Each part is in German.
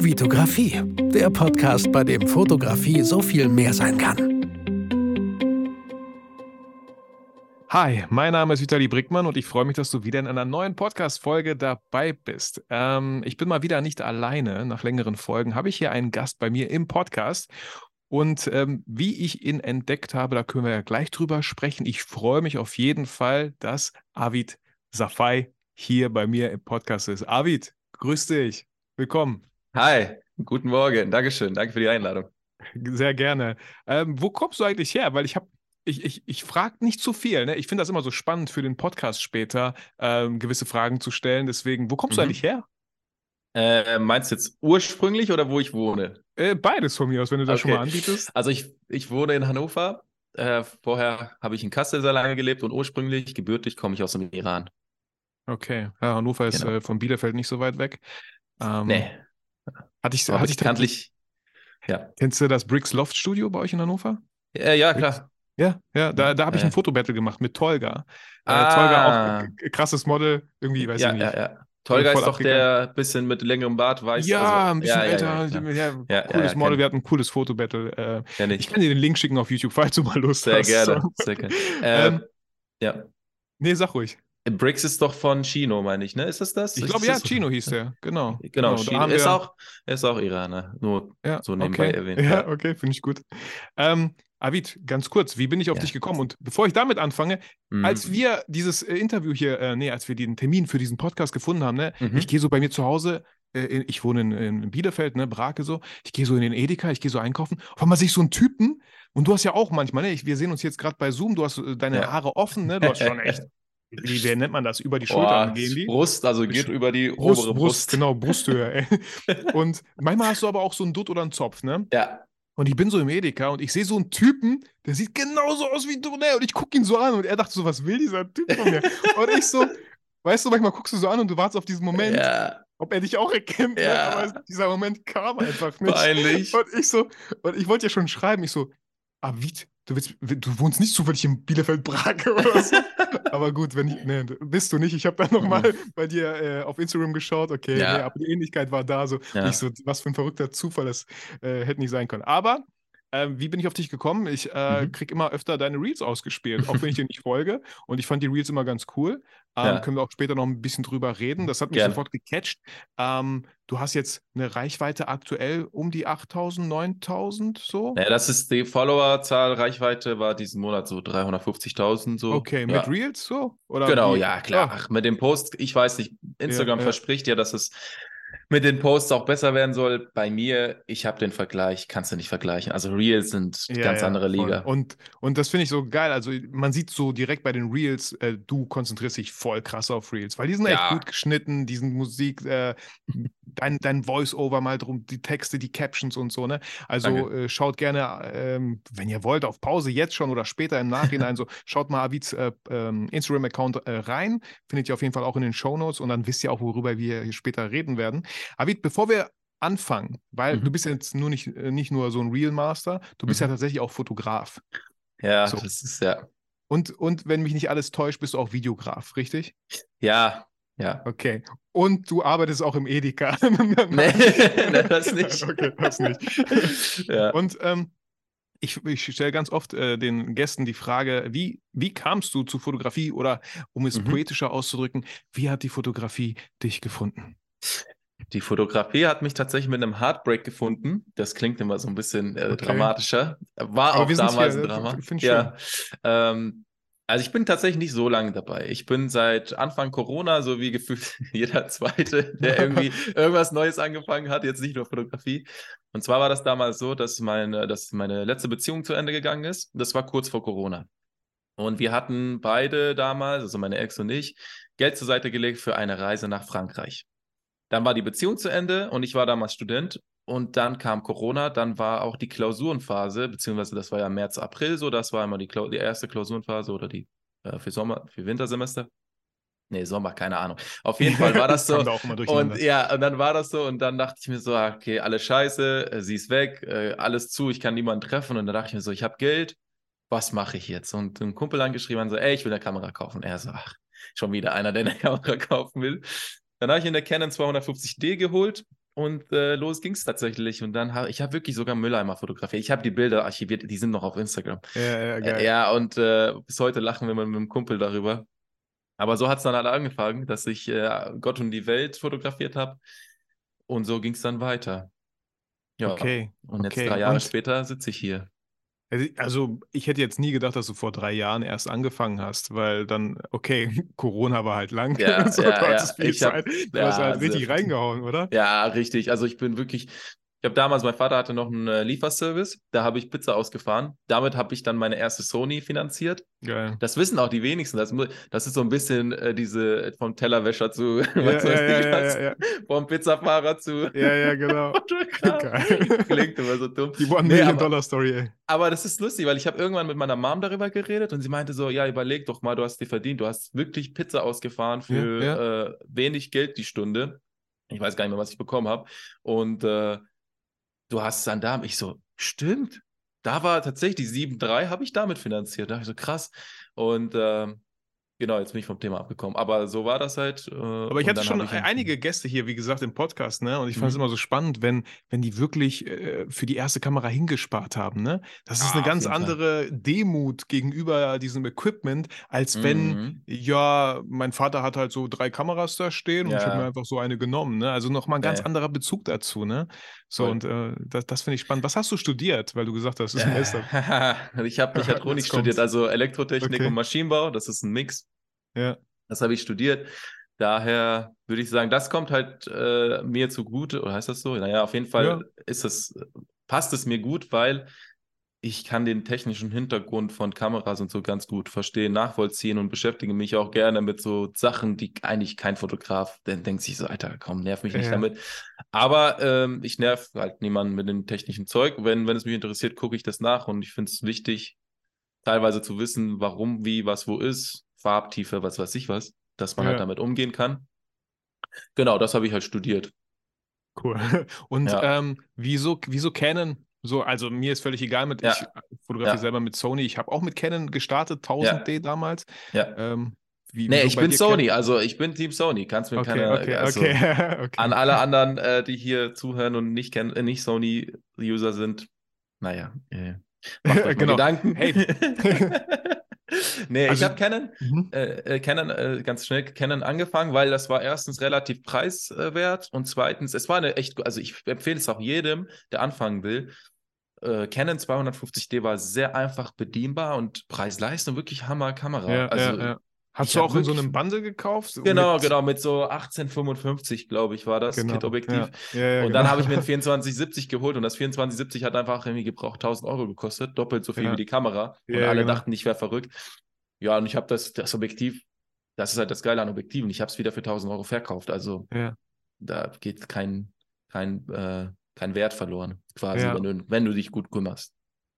Vitografie, der Podcast, bei dem Fotografie so viel mehr sein kann. Hi, mein Name ist Vitali Brickmann und ich freue mich, dass du wieder in einer neuen Podcast-Folge dabei bist. Ähm, ich bin mal wieder nicht alleine. Nach längeren Folgen habe ich hier einen Gast bei mir im Podcast. Und ähm, wie ich ihn entdeckt habe, da können wir ja gleich drüber sprechen. Ich freue mich auf jeden Fall, dass Avid Safai hier bei mir im Podcast ist. Avid, grüß dich. Willkommen. Hi, guten Morgen. Dankeschön. Danke für die Einladung. Sehr gerne. Ähm, wo kommst du eigentlich her? Weil ich habe ich, ich, ich frage nicht zu viel. Ne? Ich finde das immer so spannend für den Podcast später, ähm, gewisse Fragen zu stellen. Deswegen, wo kommst mhm. du eigentlich her? Äh, meinst du jetzt ursprünglich oder wo ich wohne? Äh, beides von mir aus, wenn du das okay. schon mal anbietest. Also ich, ich wohne in Hannover. Äh, vorher habe ich in Kassel sehr lange gelebt und ursprünglich, gebürtig, komme ich aus dem Iran. Okay, ja, Hannover ist genau. Äh, von Bielefeld nicht so weit weg. Ähm, nee. Hatte ich, hatte ich bekanntlich. Ja. Kennst du das Bricks Loft Studio bei euch in Hannover? Ja, ja klar. Ja, ja, da, da habe ich ein Fotobattle gemacht mit Tolga. Äh, ah. Tolga auch krasses Model, irgendwie, weiß ja, ich nicht. Ja, ja. Tolga ist doch der bisschen mit längerem Bart, weiß Ja, also, ein bisschen ja, älter. Ja, ja, cooles Model, wir hatten ein cooles Fotobattle. Äh, ich kann dir den Link schicken auf YouTube, falls du mal Lust sehr hast. Gerne, sehr gerne. Ähm, ähm, ja. Nee, sag ruhig. Bricks ist doch von Chino, meine ich, ne? Ist das das? Ich glaube, ja, Chino hieß der, genau. Genau, genau Chino ist, auch, ist auch Iraner, nur ja, so nebenbei okay. erwähnt. Ja, okay, finde ich gut. Ähm, Avid, ganz kurz, wie bin ich auf ja. dich gekommen? Und bevor ich damit anfange, mhm. als wir dieses äh, Interview hier, äh, nee, als wir den Termin für diesen Podcast gefunden haben, ne, mhm. ich gehe so bei mir zu Hause, äh, ich wohne in, in, Bielefeld, ne, Brake so, ich gehe so in den Edeka, ich gehe so einkaufen, auf einmal sehe ich so einen Typen, und du hast ja auch manchmal, ne, ich, wir sehen uns jetzt gerade bei Zoom, du hast äh, deine ja. Haare offen, ne, du hast schon echt wie, wie nennt man das? Über die Schultern gehen die? Brust, also geht über die Brust, obere Brust. Brust. Genau, Brusthöhe. und manchmal hast du aber auch so einen Dutt oder einen Zopf, ne? Ja. Und ich bin so im Edeka und ich sehe so einen Typen, der sieht genauso aus wie du, ne? Und ich gucke ihn so an und er dachte so, was will dieser Typ von mir? und ich so, weißt du, manchmal guckst du so an und du wartest auf diesen Moment. Ja. Ob er dich auch erkennt, ne? ja. ne? aber dieser Moment kam einfach nicht. Peinlich. Und ich so, und ich wollte ja schon schreiben, ich so, ah, wie, du, willst, du wohnst nicht zufällig in Bielefeld-Brake oder so. aber gut, wenn ich, nee, bist du nicht. Ich habe dann nochmal mhm. bei dir äh, auf Instagram geschaut, okay, ja. nee, aber die Ähnlichkeit war da, so, ja. nicht so, was für ein verrückter Zufall, das äh, hätte nicht sein können. Aber äh, wie bin ich auf dich gekommen? Ich äh, mhm. kriege immer öfter deine Reels ausgespielt, auch wenn ich dir nicht folge. Und ich fand die Reels immer ganz cool. Ähm, ja. Können wir auch später noch ein bisschen drüber reden. Das hat mich Gerne. sofort gecatcht. Ähm, du hast jetzt eine Reichweite aktuell um die 8000, 9000 so? Ja, das ist die Followerzahl. Reichweite war diesen Monat so 350.000 so. Okay, mit Reels so? Oder genau, wie? ja, klar. Ach, mit dem Post, ich weiß nicht, Instagram ja, verspricht ja, dass es mit den Posts auch besser werden soll. Bei mir, ich habe den Vergleich, kannst du nicht vergleichen. Also Reels sind ja, ganz ja, andere Liga. Und, und das finde ich so geil. Also man sieht so direkt bei den Reels, äh, du konzentrierst dich voll krass auf Reels, weil die sind ja. echt gut geschnitten, diesen Musik, äh, dein, dein Voice-Over mal drum, die Texte, die Captions und so, ne? Also äh, schaut gerne, ähm, wenn ihr wollt, auf Pause jetzt schon oder später im Nachhinein so, schaut mal Avids äh, ähm, Instagram-Account äh, rein. Findet ihr auf jeden Fall auch in den Show Notes und dann wisst ihr auch, worüber wir hier später reden werden. Avid, bevor wir anfangen, weil mhm. du bist jetzt nur nicht, äh, nicht nur so ein Real Master, du bist mhm. ja tatsächlich auch Fotograf. Ja, so. das ist ja. Und, und wenn mich nicht alles täuscht, bist du auch Videograf, richtig? Ja, ja. Okay. Und du arbeitest auch im Edeka. nee, das nicht. Okay, das nicht. ja. Und ähm, ich, ich stelle ganz oft äh, den Gästen die Frage, wie, wie kamst du zu Fotografie oder um es mhm. poetischer auszudrücken, wie hat die Fotografie dich gefunden? Die Fotografie hat mich tatsächlich mit einem Heartbreak gefunden. Das klingt immer so ein bisschen äh, okay. dramatischer. War Aber auch damals hier, ein Drama. Ja. Ähm, also ich bin tatsächlich nicht so lange dabei. Ich bin seit Anfang Corona, so wie gefühlt jeder Zweite, der irgendwie irgendwas Neues angefangen hat, jetzt nicht nur Fotografie. Und zwar war das damals so, dass meine, dass meine letzte Beziehung zu Ende gegangen ist. Das war kurz vor Corona. Und wir hatten beide damals, also meine Ex und ich, Geld zur Seite gelegt für eine Reise nach Frankreich. Dann war die Beziehung zu Ende und ich war damals Student und dann kam Corona, dann war auch die Klausurenphase, beziehungsweise das war ja März, April so, das war immer die, die erste Klausurenphase oder die äh, für Sommer, für Wintersemester. Nee, Sommer, keine Ahnung. Auf jeden Fall war das so. und ja, und dann war das so und dann dachte ich mir so, ah, okay, alles scheiße, äh, sie ist weg, äh, alles zu, ich kann niemanden treffen und dann dachte ich mir so, ich habe Geld, was mache ich jetzt? Und ein Kumpel angeschrieben und so, ey, ich will eine Kamera kaufen. Er so, ach, schon wieder einer, der eine Kamera kaufen will. Dann habe ich in der Canon 250D geholt und äh, los ging es tatsächlich. Und dann habe ich habe wirklich sogar Mülleimer fotografiert. Ich habe die Bilder archiviert, die sind noch auf Instagram. Ja, ja, geil. Äh, ja, und äh, bis heute lachen wir mit einem Kumpel darüber. Aber so hat es dann halt angefangen, dass ich äh, Gott und die Welt fotografiert habe. Und so ging es dann weiter. Ja. Okay. Und okay. jetzt drei Jahre und? später sitze ich hier. Also, ich hätte jetzt nie gedacht, dass du vor drei Jahren erst angefangen hast, weil dann, okay, Corona war halt lang. Ja, so, ja, du ja. ich. Hab, du hast halt richtig reingehauen, oder? Ja, richtig. Also, ich bin wirklich, ich habe damals, mein Vater hatte noch einen äh, Lieferservice, da habe ich Pizza ausgefahren. Damit habe ich dann meine erste Sony finanziert. Geil. Das wissen auch die wenigsten. Das, das ist so ein bisschen äh, diese vom Tellerwäscher zu, ja, was ja, ja, ja, ja, vom Pizzafahrer zu. Ja, ja, genau. Geil. Klingt immer so dumm. Die One-Million-Dollar-Story, ey. Aber das ist lustig, weil ich habe irgendwann mit meiner Mom darüber geredet und sie meinte so, ja, überleg doch mal, du hast dir verdient, du hast wirklich Pizza ausgefahren für äh, wenig Geld die Stunde. Ich weiß gar nicht mehr, was ich bekommen habe. Und äh, du hast dann da, ich so, stimmt. Da war tatsächlich die 7.3 habe ich damit finanziert. Da ich so, krass. Und ähm, Genau, jetzt bin ich vom Thema abgekommen. Aber so war das halt. Äh, Aber ich hatte schon ich einige Gäste hier, wie gesagt, im Podcast, ne? Und ich fand mhm. es immer so spannend, wenn, wenn die wirklich äh, für die erste Kamera hingespart haben, ne? Das ist ah, eine ganz andere Fall. Demut gegenüber diesem Equipment, als mhm. wenn, ja, mein Vater hat halt so drei Kameras da stehen und ja. ich habe mir einfach so eine genommen, ne? Also nochmal ein ganz ja. anderer Bezug dazu, ne? So, Voll. und äh, das, das finde ich spannend. Was hast du studiert? Weil du gesagt hast, das ist ein Meister. ich habe Mechatronik studiert, also Elektrotechnik okay. und Maschinenbau. Das ist ein Mix. Ja. Das habe ich studiert. Daher würde ich sagen, das kommt halt äh, mir zugute, oder heißt das so? Naja, auf jeden Fall ja. ist es, passt es mir gut, weil ich kann den technischen Hintergrund von Kameras und so ganz gut verstehen, nachvollziehen und beschäftige mich auch gerne mit so Sachen, die eigentlich kein Fotograf, dann denkt sich so, Alter, komm, nerv mich nicht ja. damit. Aber ähm, ich nerv halt niemanden mit dem technischen Zeug. Wenn, wenn es mich interessiert, gucke ich das nach und ich finde es wichtig, teilweise zu wissen, warum, wie, was, wo ist, Farbtiefe, was weiß ich was, dass man halt ja. halt damit umgehen kann. Genau, das habe ich halt studiert. Cool. Und ja. ähm, wieso, wieso Canon? So, also mir ist völlig egal mit, ja. ich fotografiere selber mit Sony. Ich habe auch mit Canon gestartet, 1000D damals. Ja. Ähm, wie, nee, ich bin Sony, Canon? also ich bin Team Sony. Kannst mir okay, keine. Okay, also okay, okay. An alle anderen, äh, die hier zuhören und nicht, äh, nicht Sony-User sind, naja, äh, macht euch genau. Gedanken. Hey. nee, also, ich habe Canon, mhm. äh, äh, Canon äh, ganz schnell Canon angefangen, weil das war erstens relativ preiswert und zweitens, es war eine echt, also ich empfehle es auch jedem, der anfangen will. Äh, Canon 250D war sehr einfach bedienbar und Preis-Leistung wirklich Hammer Kamera. Ja, also ja, ja. Hast du auch in so einem Bundle gekauft? Genau, mit... genau, mit so 1855, glaube ich, war das genau. Kit-Objektiv. Ja. Ja, ja, und dann genau. habe ich mir ein 2470 geholt und das 2470 hat einfach irgendwie gebraucht 1000 Euro gekostet, doppelt so viel wie die Kamera. Und alle genau. dachten, ich wäre verrückt. Ja, und ich habe das, das Objektiv, das ist halt das Geile an Objektiven. Ich habe es wieder für 1000 Euro verkauft. Also da geht kein, kein, äh, kein Wert verloren, quasi, wenn, du, wenn du dich gut kümmerst.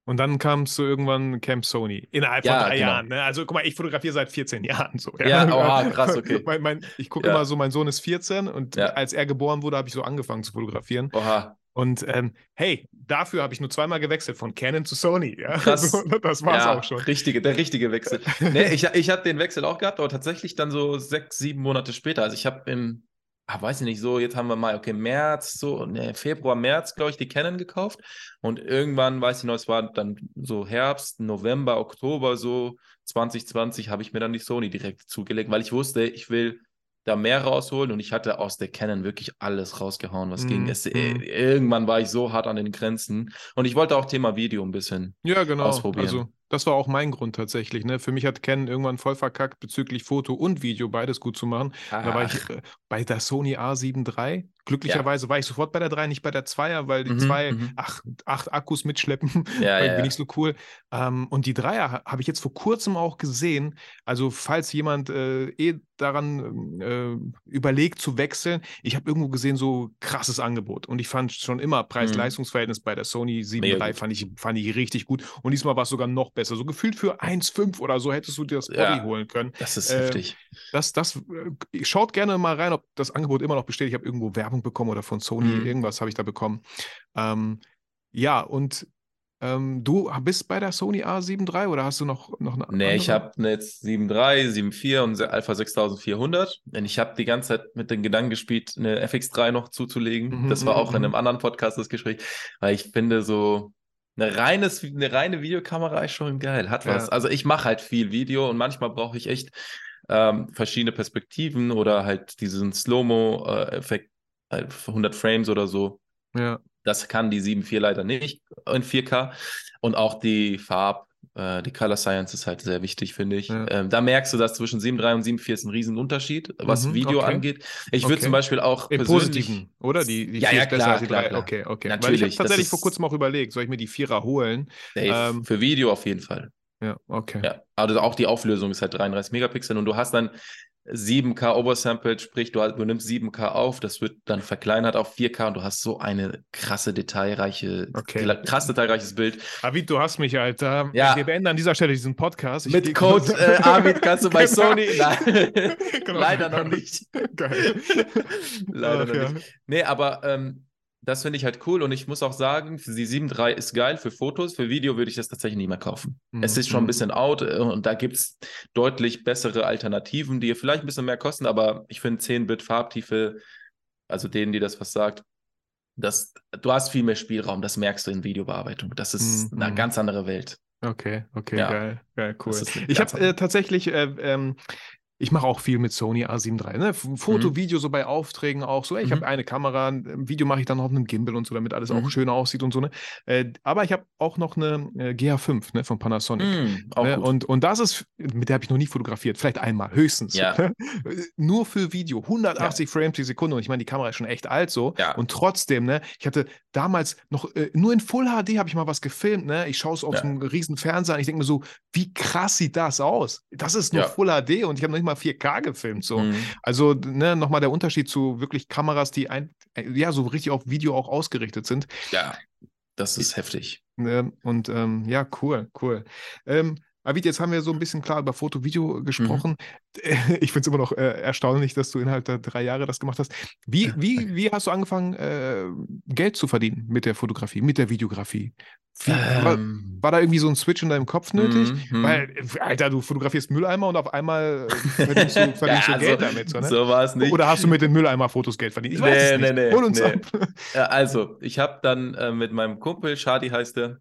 Und dann kamst du irgendwann Camp Sony. Innerhalb ja, von drei genau. Jahren. Ne? Also guck mal, ich fotografiere seit 14 Jahren so. Ja, ja oh, krass, okay. mein, mein, ich gucke ja. immer so, mein Sohn ist 14 und ja. als er geboren wurde, habe ich so angefangen zu fotografieren. Oha. Und ähm, hey, dafür habe ich nur zweimal gewechselt, von Canon zu Sony. Ja? Krass. das war es auch schon. Richtige, der richtige Wechsel. nee, ich, ich habe den Wechsel auch gehabt, aber tatsächlich dann so sechs, sieben Monate später. Also ich habe im ah, weiß ich nicht, so, jetzt haben wir mal, okay, März, so, ne, Februar, März, glaube ich, die Canon gekauft. Und irgendwann, weiß ich noch, es war dann so Herbst, November, Oktober, so 2020, habe ich mir dann die Sony direkt zugelegt, weil ich wusste, ich will da mehr rausholen und ich hatte aus der Canon wirklich alles rausgehauen, was mm, ging. Es, mm. Irgendwann war ich so hart an den Grenzen und ich wollte auch Thema Video ein bisschen ja, genau. ausprobieren. Also das war auch mein Grund tatsächlich. Ne? Für mich hat Canon irgendwann voll verkackt, bezüglich Foto und Video beides gut zu machen. Ach. Da war ich äh, bei der Sony A7 III. Glücklicherweise ja. war ich sofort bei der 3, nicht bei der 2er, weil die mhm, 2 mhm. ach, acht Akkus mitschleppen, ja, ja, ja. nicht so cool. Ähm, und die 3er habe ich jetzt vor kurzem auch gesehen. Also, falls jemand äh, eh daran äh, überlegt zu wechseln, ich habe irgendwo gesehen, so krasses Angebot. Und ich fand schon immer mhm. Preis-Leistungs-Verhältnis bei der Sony 7 III fand ich, fand ich richtig gut. Und diesmal war es sogar noch besser. So gefühlt für 1,5 oder so hättest du dir das Body ja, holen können. Das ist äh, heftig. Das, das, äh, schaut gerne mal rein, ob das Angebot immer noch besteht. Ich habe irgendwo Werbung bekommen oder von Sony, mhm. irgendwas habe ich da bekommen. Ähm, ja, und Ähm, du bist bei der Sony A7 III oder hast du noch, noch eine Nee, andere? ich habe jetzt 7 III, 7 IV und Alpha 6400. Und ich habe die ganze Zeit mit den Gedanken gespielt, eine FX3 noch zuzulegen. Mhm, das war auch in mhm, einem mhm. anderen Podcast das Gespräch, weil ich finde so, eine, reines, eine reine Videokamera ist schon geil, hat was. Ja. Also ich mache halt viel Video und manchmal brauche ich echt ähm, verschiedene Perspektiven oder halt diesen Slow-Mo-Effekt, äh, 100 Frames oder so. Ja. Das kann die 7.4 leider nicht in 4K. Und auch die Farb, äh, die Color Science ist halt sehr wichtig, finde ich. Ja. Ähm, da merkst du, dass zwischen 7.3 und 7.4 ist ein Riesenunterschied, was mhm, Video okay. angeht. Ich würde okay. zum Beispiel auch. Im Positiven, oder? Die, die ja, ja, klar, klar, klar. Okay, okay. Natürlich. Weil ich habe tatsächlich vor kurzem auch überlegt, soll ich mir die Vierer holen? Ähm, für Video auf jeden Fall. Ja, okay. Ja, also auch die Auflösung ist halt 33 Megapixel und du hast dann 7K oversampled, sprich, du, du, nimmst 7K auf, das wird dann verkleinert auf 4K und du hast so eine krasse, detailreiche, okay. krass detailreiches Bild. Avid, du hast mich, Alter. Ja. Wir beenden an dieser Stelle diesen Podcast. Ich Mit Code äh, Avid kannst du bei genau. Sony. Genau. leider noch nicht. Geil. leider Ach, noch ja. nicht. Nee, aber ähm, das finde ich halt cool und ich muss auch sagen, die 7.3 ist geil für Fotos, für Video würde ich das tatsächlich nicht mehr kaufen. Mhm. Es ist schon ein mhm. bisschen out äh, und da gibt es deutlich bessere Alternativen, die vielleicht ein bisschen mehr kosten, aber ich finde 10-Bit Farbtiefe, also denen, die das was sagt, das, du hast viel mehr Spielraum, das merkst du in Videobearbeitung. Das ist mhm. eine ganz andere Welt. Okay, okay, ja. geil, geil, cool. Ich habe äh, tatsächlich äh, ähm, ich mache auch viel mit Sony A7 III, ne? Foto, mhm. Video, so bei Aufträgen auch so. Ey, ich mhm. habe eine Kamera, ein Video mache ich dann auf einem Gimbal und so, damit alles mhm. auch schöner aussieht und so. Ne? Äh, aber ich habe auch noch eine äh, GH5 ne, von Panasonic. Mhm, ne? und, und das ist, mit der habe ich noch nie fotografiert, vielleicht einmal, höchstens. Ja. Ne? Nur für Video, 180 ja. Frames die Sekunde. Und ich meine, die Kamera ist schon echt alt so. Ja. Und trotzdem, ne, ich hatte damals noch, äh, nur in Full HD habe ich mal was gefilmt. Ne? Ich schaue es auf ja. einem riesen Fernseher und ich denke mir so, wie krass sieht das aus? Das ist nur Full HD und ich habe noch nicht mal 4K gefilmt. So. Mhm. Also ne, nochmal der Unterschied zu wirklich Kameras, die ein, ja, so richtig auf Video auch ausgerichtet sind. Ja, das ist heftig. Ne, und ähm, ja, cool, cool. Ähm, Avid, jetzt haben wir so ein bisschen klar über Foto, Video gesprochen. Mhm. Ich finde es immer noch äh, erstaunlich, dass du innerhalb der drei Jahre das gemacht hast. Wie, wie, wie hast du angefangen, äh, Geld zu verdienen mit der Fotografie, mit der Videografie? Wie, ähm. war, war, da irgendwie so ein Switch in deinem Kopf nötig? Mhm. Weil, Alter, du fotografierst Mülleimer und auf einmal verdienst du, verdienst ja, du Geld so, damit. So, ne? so war es nicht. Oder hast du mit den Mülleimer-Fotos Geld verdient? Ich weiß nee, es nicht. Nee, uns nee. ab. Ja, also, ich habe dann äh, mit meinem Kumpel, Shadi heißt er,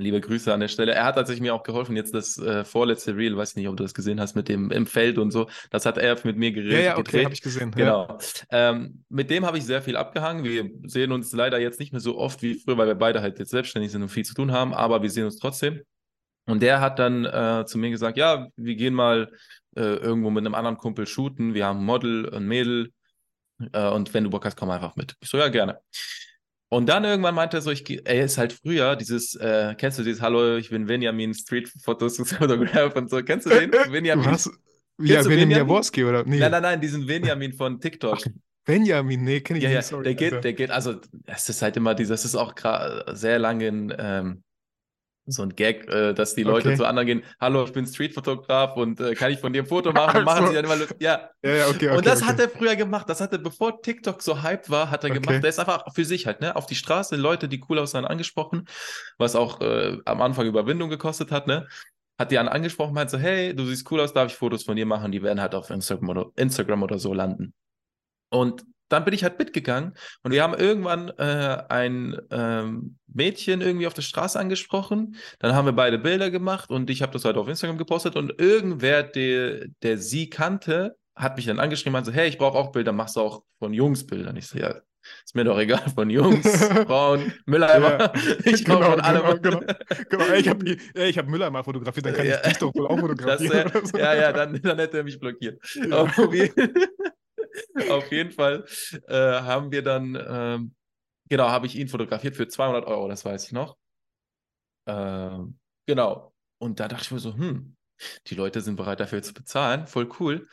Liebe Grüße an der Stelle. Er hat tatsächlich mir auch geholfen. Jetzt das äh, vorletzte Reel, weiß nicht, ob du das gesehen hast, mit dem im Feld und so. Das hat er mit mir geredet. Ja, ja, okay, habe ich gesehen. Genau. Ja. Ähm, mit dem habe ich sehr viel abgehangen. Wir sehen uns leider jetzt nicht mehr so oft wie früher, weil wir beide halt jetzt selbstständig sind und viel zu tun haben, aber wir sehen uns trotzdem. Und der hat dann äh, zu mir gesagt: Ja, wir gehen mal äh, irgendwo mit einem anderen Kumpel shooten. Wir haben ein Model, ein Mädel. Äh, und wenn du Bock hast, komm einfach mit. Ich so, ja, gerne. Und dann irgendwann meinte er so, ich, er ist halt früher dieses, äh, kennst du dieses Hallo, ich bin Benjamin, Street Photos Photograph und so, kennst du den? Benjamin. Was? Ja, Benjamin Jaworski oder? Nee. Nein, nein, nein, diesen Benjamin von TikTok. Ach, Benjamin, nee, kenne ich ja, nicht. Ja, sorry, der geht, der geht, also es ist halt immer dieses, das ist auch sehr lange in, ähm, so ein Gag, äh, dass die Leute okay. zu anderen gehen, hallo, ich bin Streetfotograf und äh, kann ich von dir ein Foto machen? Und machen sie dann immer Ja. ja, ja okay, okay, Und das okay. hat er früher gemacht. Das hat er, bevor TikTok so hype war, hat er gemacht. Der ist einfach für sich halt, ne? Auf die Straße, Leute, die cool aussehen, angesprochen, was auch äh, am Anfang Überwindung gekostet hat, ne? Hat die an angesprochen, meint so, hey, du siehst cool aus, darf ich Fotos von dir machen? Die werden halt auf Instagram oder, Instagram oder so landen. Und dann bin ich halt mitgegangen und wir haben irgendwann äh, ein ähm, Mädchen irgendwie auf der Straße angesprochen. Dann haben wir beide Bilder gemacht und ich habe das halt auf Instagram gepostet und irgendwer, der, der sie kannte, hat mich dann angeschrieben und so, hey, ich brauche auch Bilder, machst du auch von Jungs Bilder? Und ich so, ja, ist mir doch egal, von Jungs, Frauen, Mülleimer. Ja, ich genau, von allem. Genau, genau. genau. Ich habe hab Mülleimer fotografiert, dann kann ja, ich dich doch wohl auch fotografieren. Das, ja, ja, dann, dann hätte er mich blockiert. Ja. Auf jeden Fall äh, haben wir dann, ähm, genau, habe ich ihn fotografiert für 200 Euro, das weiß ich noch. Ähm, genau. Und da dachte ich mir so, hm, die Leute sind bereit dafür zu bezahlen, voll cool.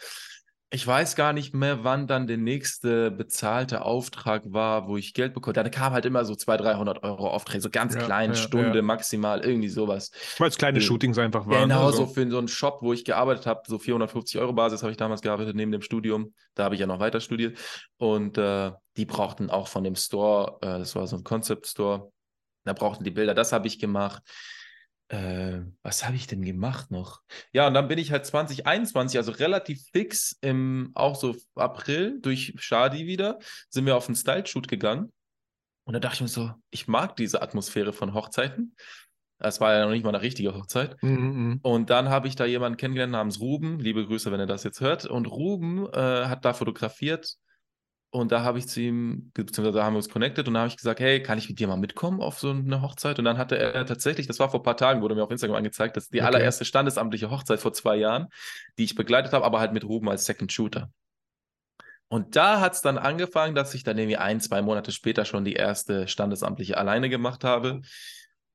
Ich weiß gar nicht mehr, wann dann der nächste bezahlte Auftrag war, wo ich Geld bekomme. Da kam halt immer so 200, 300 Euro Aufträge, so ganz ja, klein, ja, Stunde ja. maximal, irgendwie sowas. Weil es kleine Shootings einfach waren. Genau, also. so für so einen Shop, wo ich gearbeitet habe, so 450 Euro Basis habe ich damals gearbeitet neben dem Studium. Da habe ich ja noch weiter studiert. Und äh, die brauchten auch von dem Store, äh, das war so ein Concept Store, Da brauchten die Bilder, das habe ich gemacht. Äh, was habe ich denn gemacht noch? Ja, und dann bin ich halt 2021, also relativ fix im, auch so April durch Shadi wieder, sind wir auf einen Style-Shoot gegangen. Und da dachte ich mir so, ich mag diese Atmosphäre von Hochzeiten. Es war ja noch nicht mal eine richtige Hochzeit. Mhm. mhm. Und dann habe ich da jemanden kennengelernt namens Ruben. Liebe Grüße, wenn er das jetzt hört. Und Ruben äh, hat da fotografiert und da habe ich zu ihm, beziehungsweise haben wir uns connected und da habe ich gesagt, hey, kann ich mit dir mal mitkommen auf so eine Hochzeit? Und dann hatte er tatsächlich, das war vor ein paar Tagen, wurde mir auf Instagram angezeigt, das ist die okay. allererste standesamtliche Hochzeit vor zwei Jahren, die ich begleitet habe, aber halt mit Ruben als Second Shooter. Und da hat es dann angefangen, dass ich dann irgendwie ein, zwei Monate später schon die erste standesamtliche alleine gemacht habe.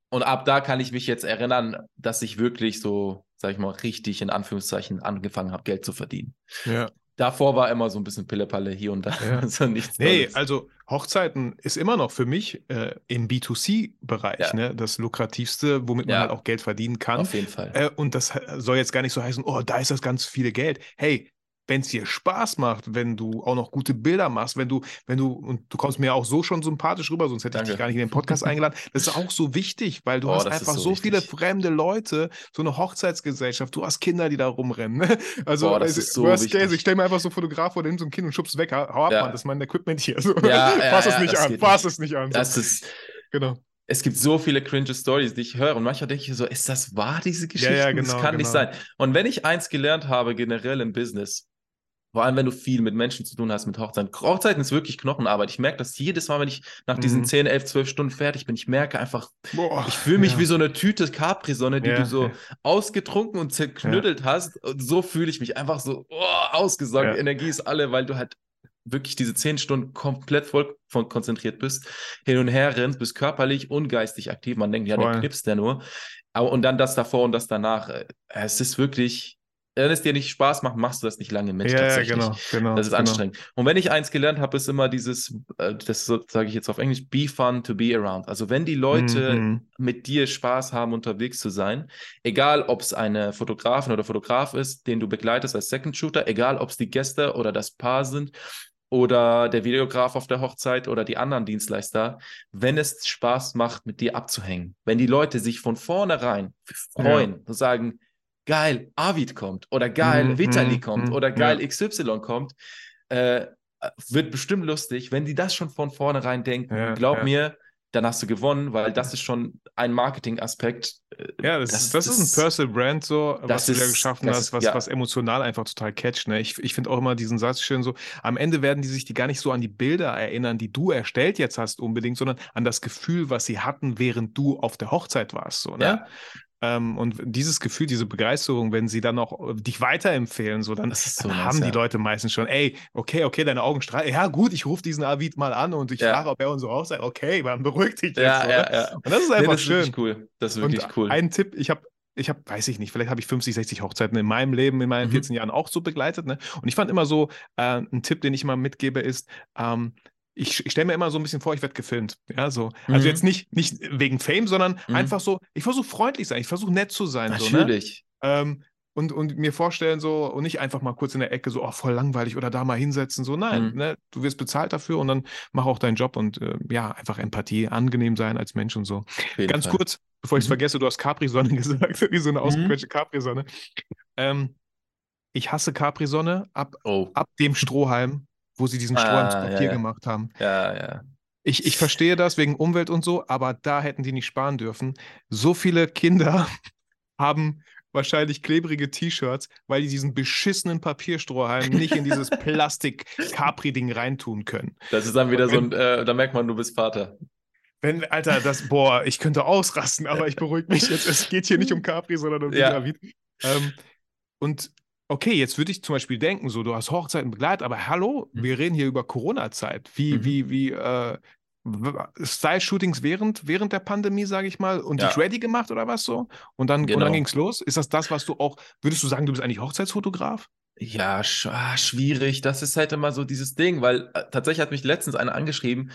Und ab da kann ich mich jetzt erinnern, dass ich wirklich so, sag ich mal, richtig in Anführungszeichen angefangen habe, Geld zu verdienen. Ja. Davor war immer so ein bisschen Pillepalle hier und da. Ja. also nichts nee, Neues. also Hochzeiten ist immer noch für mich äh, im B2C-Bereich ja. ne, das lukrativste, womit man halt auch Geld verdienen kann. Auf jeden Fall. Äh, und das soll jetzt gar nicht so heißen, oh, da ist das ganz viele Geld. Hey, wenn es dir Spaß macht, wenn du auch noch gute Bilder machst, wenn du, wenn du, und du kommst mir auch so schon sympathisch rüber, sonst hätte Danke. ich dich gar nicht in den Podcast eingeladen. Das ist auch so wichtig, weil du oh, hast einfach so, so viele fremde Leute, so eine Hochzeitsgesellschaft, du hast Kinder, die da rumrennen. Ne? Also, Boah, das ist so worst case, ich stelle mir einfach so Fotograf vor, der nimmt so ein Kind und schubst weg, hau ab, ja. Mann, das ist mein Equipment hier. So. Ja, fass ja, es nicht an, fass es nicht an. So. Das ist, genau es gibt so viele cringe Stories, die ich höre und manchmal denke ich so, ist das wahr, diese Geschichte? Ja, ja, genau, das kann genau. nicht sein. Und wenn ich eins gelernt habe, generell im Business, vor allem, wenn du viel mit Menschen zu tun hast, mit Hochzeiten. Hochzeiten ist wirklich Knochenarbeit. Ich merke das jedes Mal, wenn ich nach diesen mhm. 10, 11, 12 Stunden fertig bin. Ich merke einfach, Boah, ich fühle mich ja. wie so eine Tüte Capri-Sonne, die ja, du so ja. ausgetrunken und zerknüttelt hast. Und so fühle ich mich einfach so oh, ausgesaugt. Energie ist alle, weil du halt wirklich diese 10 Stunden komplett voll konzentriert bist, hin und her rennst, bist körperlich und geistig aktiv. Man denkt, ja, der knipst ja nur. Aber, und dann das davor und das danach. Äh, es ist wirklich wenn es dir nicht Spaß macht, machst du das nicht lange mit. Ja, tatsächlich. genau, genau. Das ist genau. anstrengend. Und wenn ich eins gelernt habe, ist immer dieses, äh, das sage ich jetzt auf Englisch, be fun to be around. Also wenn die Leute mhm. mit dir Spaß haben, unterwegs zu sein, egal ob es eine Fotografin oder Fotograf ist, den du begleitest als Second Shooter, egal ob es die Gäste oder das Paar sind oder der Videograf auf der Hochzeit oder die anderen Dienstleister, wenn es Spaß macht, mit dir abzuhängen. Wenn die Leute sich von vornherein freuen ja. und sagen, geil, Avid kommt oder geil, mm, Vitali mm, kommt mm, oder geil, ja. XY kommt, äh, wird bestimmt lustig. Wenn die das schon von vornherein denken, ja, glaub ja. mir, dann hast du gewonnen, weil das ist schon ein Marketing-Aspekt. Äh, ja, das, das, das ist ein Personal Brand, so, was du da geschaffen hast, ist, was, ja. was emotional einfach total catcht. Ne? Ich, ich finde auch immer diesen Satz schön so, am Ende werden die sich die gar nicht so an die Bilder erinnern, die du erstellt jetzt hast unbedingt, sondern an das Gefühl, was sie hatten, während du auf der Hochzeit warst. So, ne? Ja. Ähm, und dieses Gefühl, diese Begeisterung, wenn sie dann auch äh, dich weiterempfehlen, so dann, so dann haben die Leute meistens schon, ey, okay, okay, deine Augen strahlen. Ja, gut, ich rufe diesen Avid mal an und ich ja. frage, ob er uns auch sagt, okay, man beruhigt dich jetzt. Ja, ja, ja. Und das ist einfach nee, das schön. Ist cool. Das ist wirklich und cool. Ein Tipp, ich habe ich habe, weiß ich nicht, vielleicht habe ich 50, 60 Hochzeiten in meinem Leben, in meinen mhm. 14 Jahren auch so begleitet. Ne? Und ich fand immer so, äh, ein Tipp, den ich immer mitgebe, ist, ähm, ich, ich stelle mir immer so ein bisschen vor, ich werde gefilmt. Ja, so. Also mhm. Jetzt nicht, nicht wegen Fame, sondern mhm. einfach so, ich versuche freundlich sein, ich versuche nett zu sein. Natürlich. So, ne? ähm, und, und mir vorstellen so und nicht einfach mal kurz in der Ecke so, oh, voll langweilig oder da mal hinsetzen. So, nein, mhm. ne, du wirst bezahlt dafür und dann mach auch deinen Job und äh, ja, einfach Empathie, angenehm sein als Mensch und so. Ganz Fall. kurz, bevor ich es mhm. vergesse, du hast Capri-Sonne gesagt, wie so eine mhm. ausgequetschte Capri-Sonne. Ähm, ich hasse Capri-Sonne ab, oh. ab dem Strohhalm wo sie diesen Strohhalm ah, zu Papier ja, ja. gemacht haben. Ja, ja. Ich, ich verstehe das wegen Umwelt und so, aber da hätten die nicht sparen dürfen. So viele Kinder haben wahrscheinlich klebrige T-Shirts, weil die diesen beschissenen Papierstrohhalm nicht in dieses Plastik-Capri-Ding reintun können. Das ist dann wieder wenn, so ein, äh, da merkt man, du bist Vater. Wenn, Alter, das, boah, ich könnte ausrasten, aber ich beruhige mich jetzt. Es geht hier nicht um Capri, sondern um ja. David. Ähm, und okay, jetzt würde ich zum Beispiel denken, so, du hast Hochzeiten begleitet, aber hallo, mhm. wir reden hier über Corona-Zeit. Wie, mhm. wie, wie, äh, Style-Shootings während, während der Pandemie, sage ich mal, und ja. dich ready gemacht oder was so? Und dann, genau. dann ging es los. Ist das das, was du auch, würdest du sagen, du bist eigentlich Hochzeitsfotograf? Ja, sch ah, schwierig. Das ist halt immer so dieses Ding, weil äh, tatsächlich hat mich letztens einer angeschrieben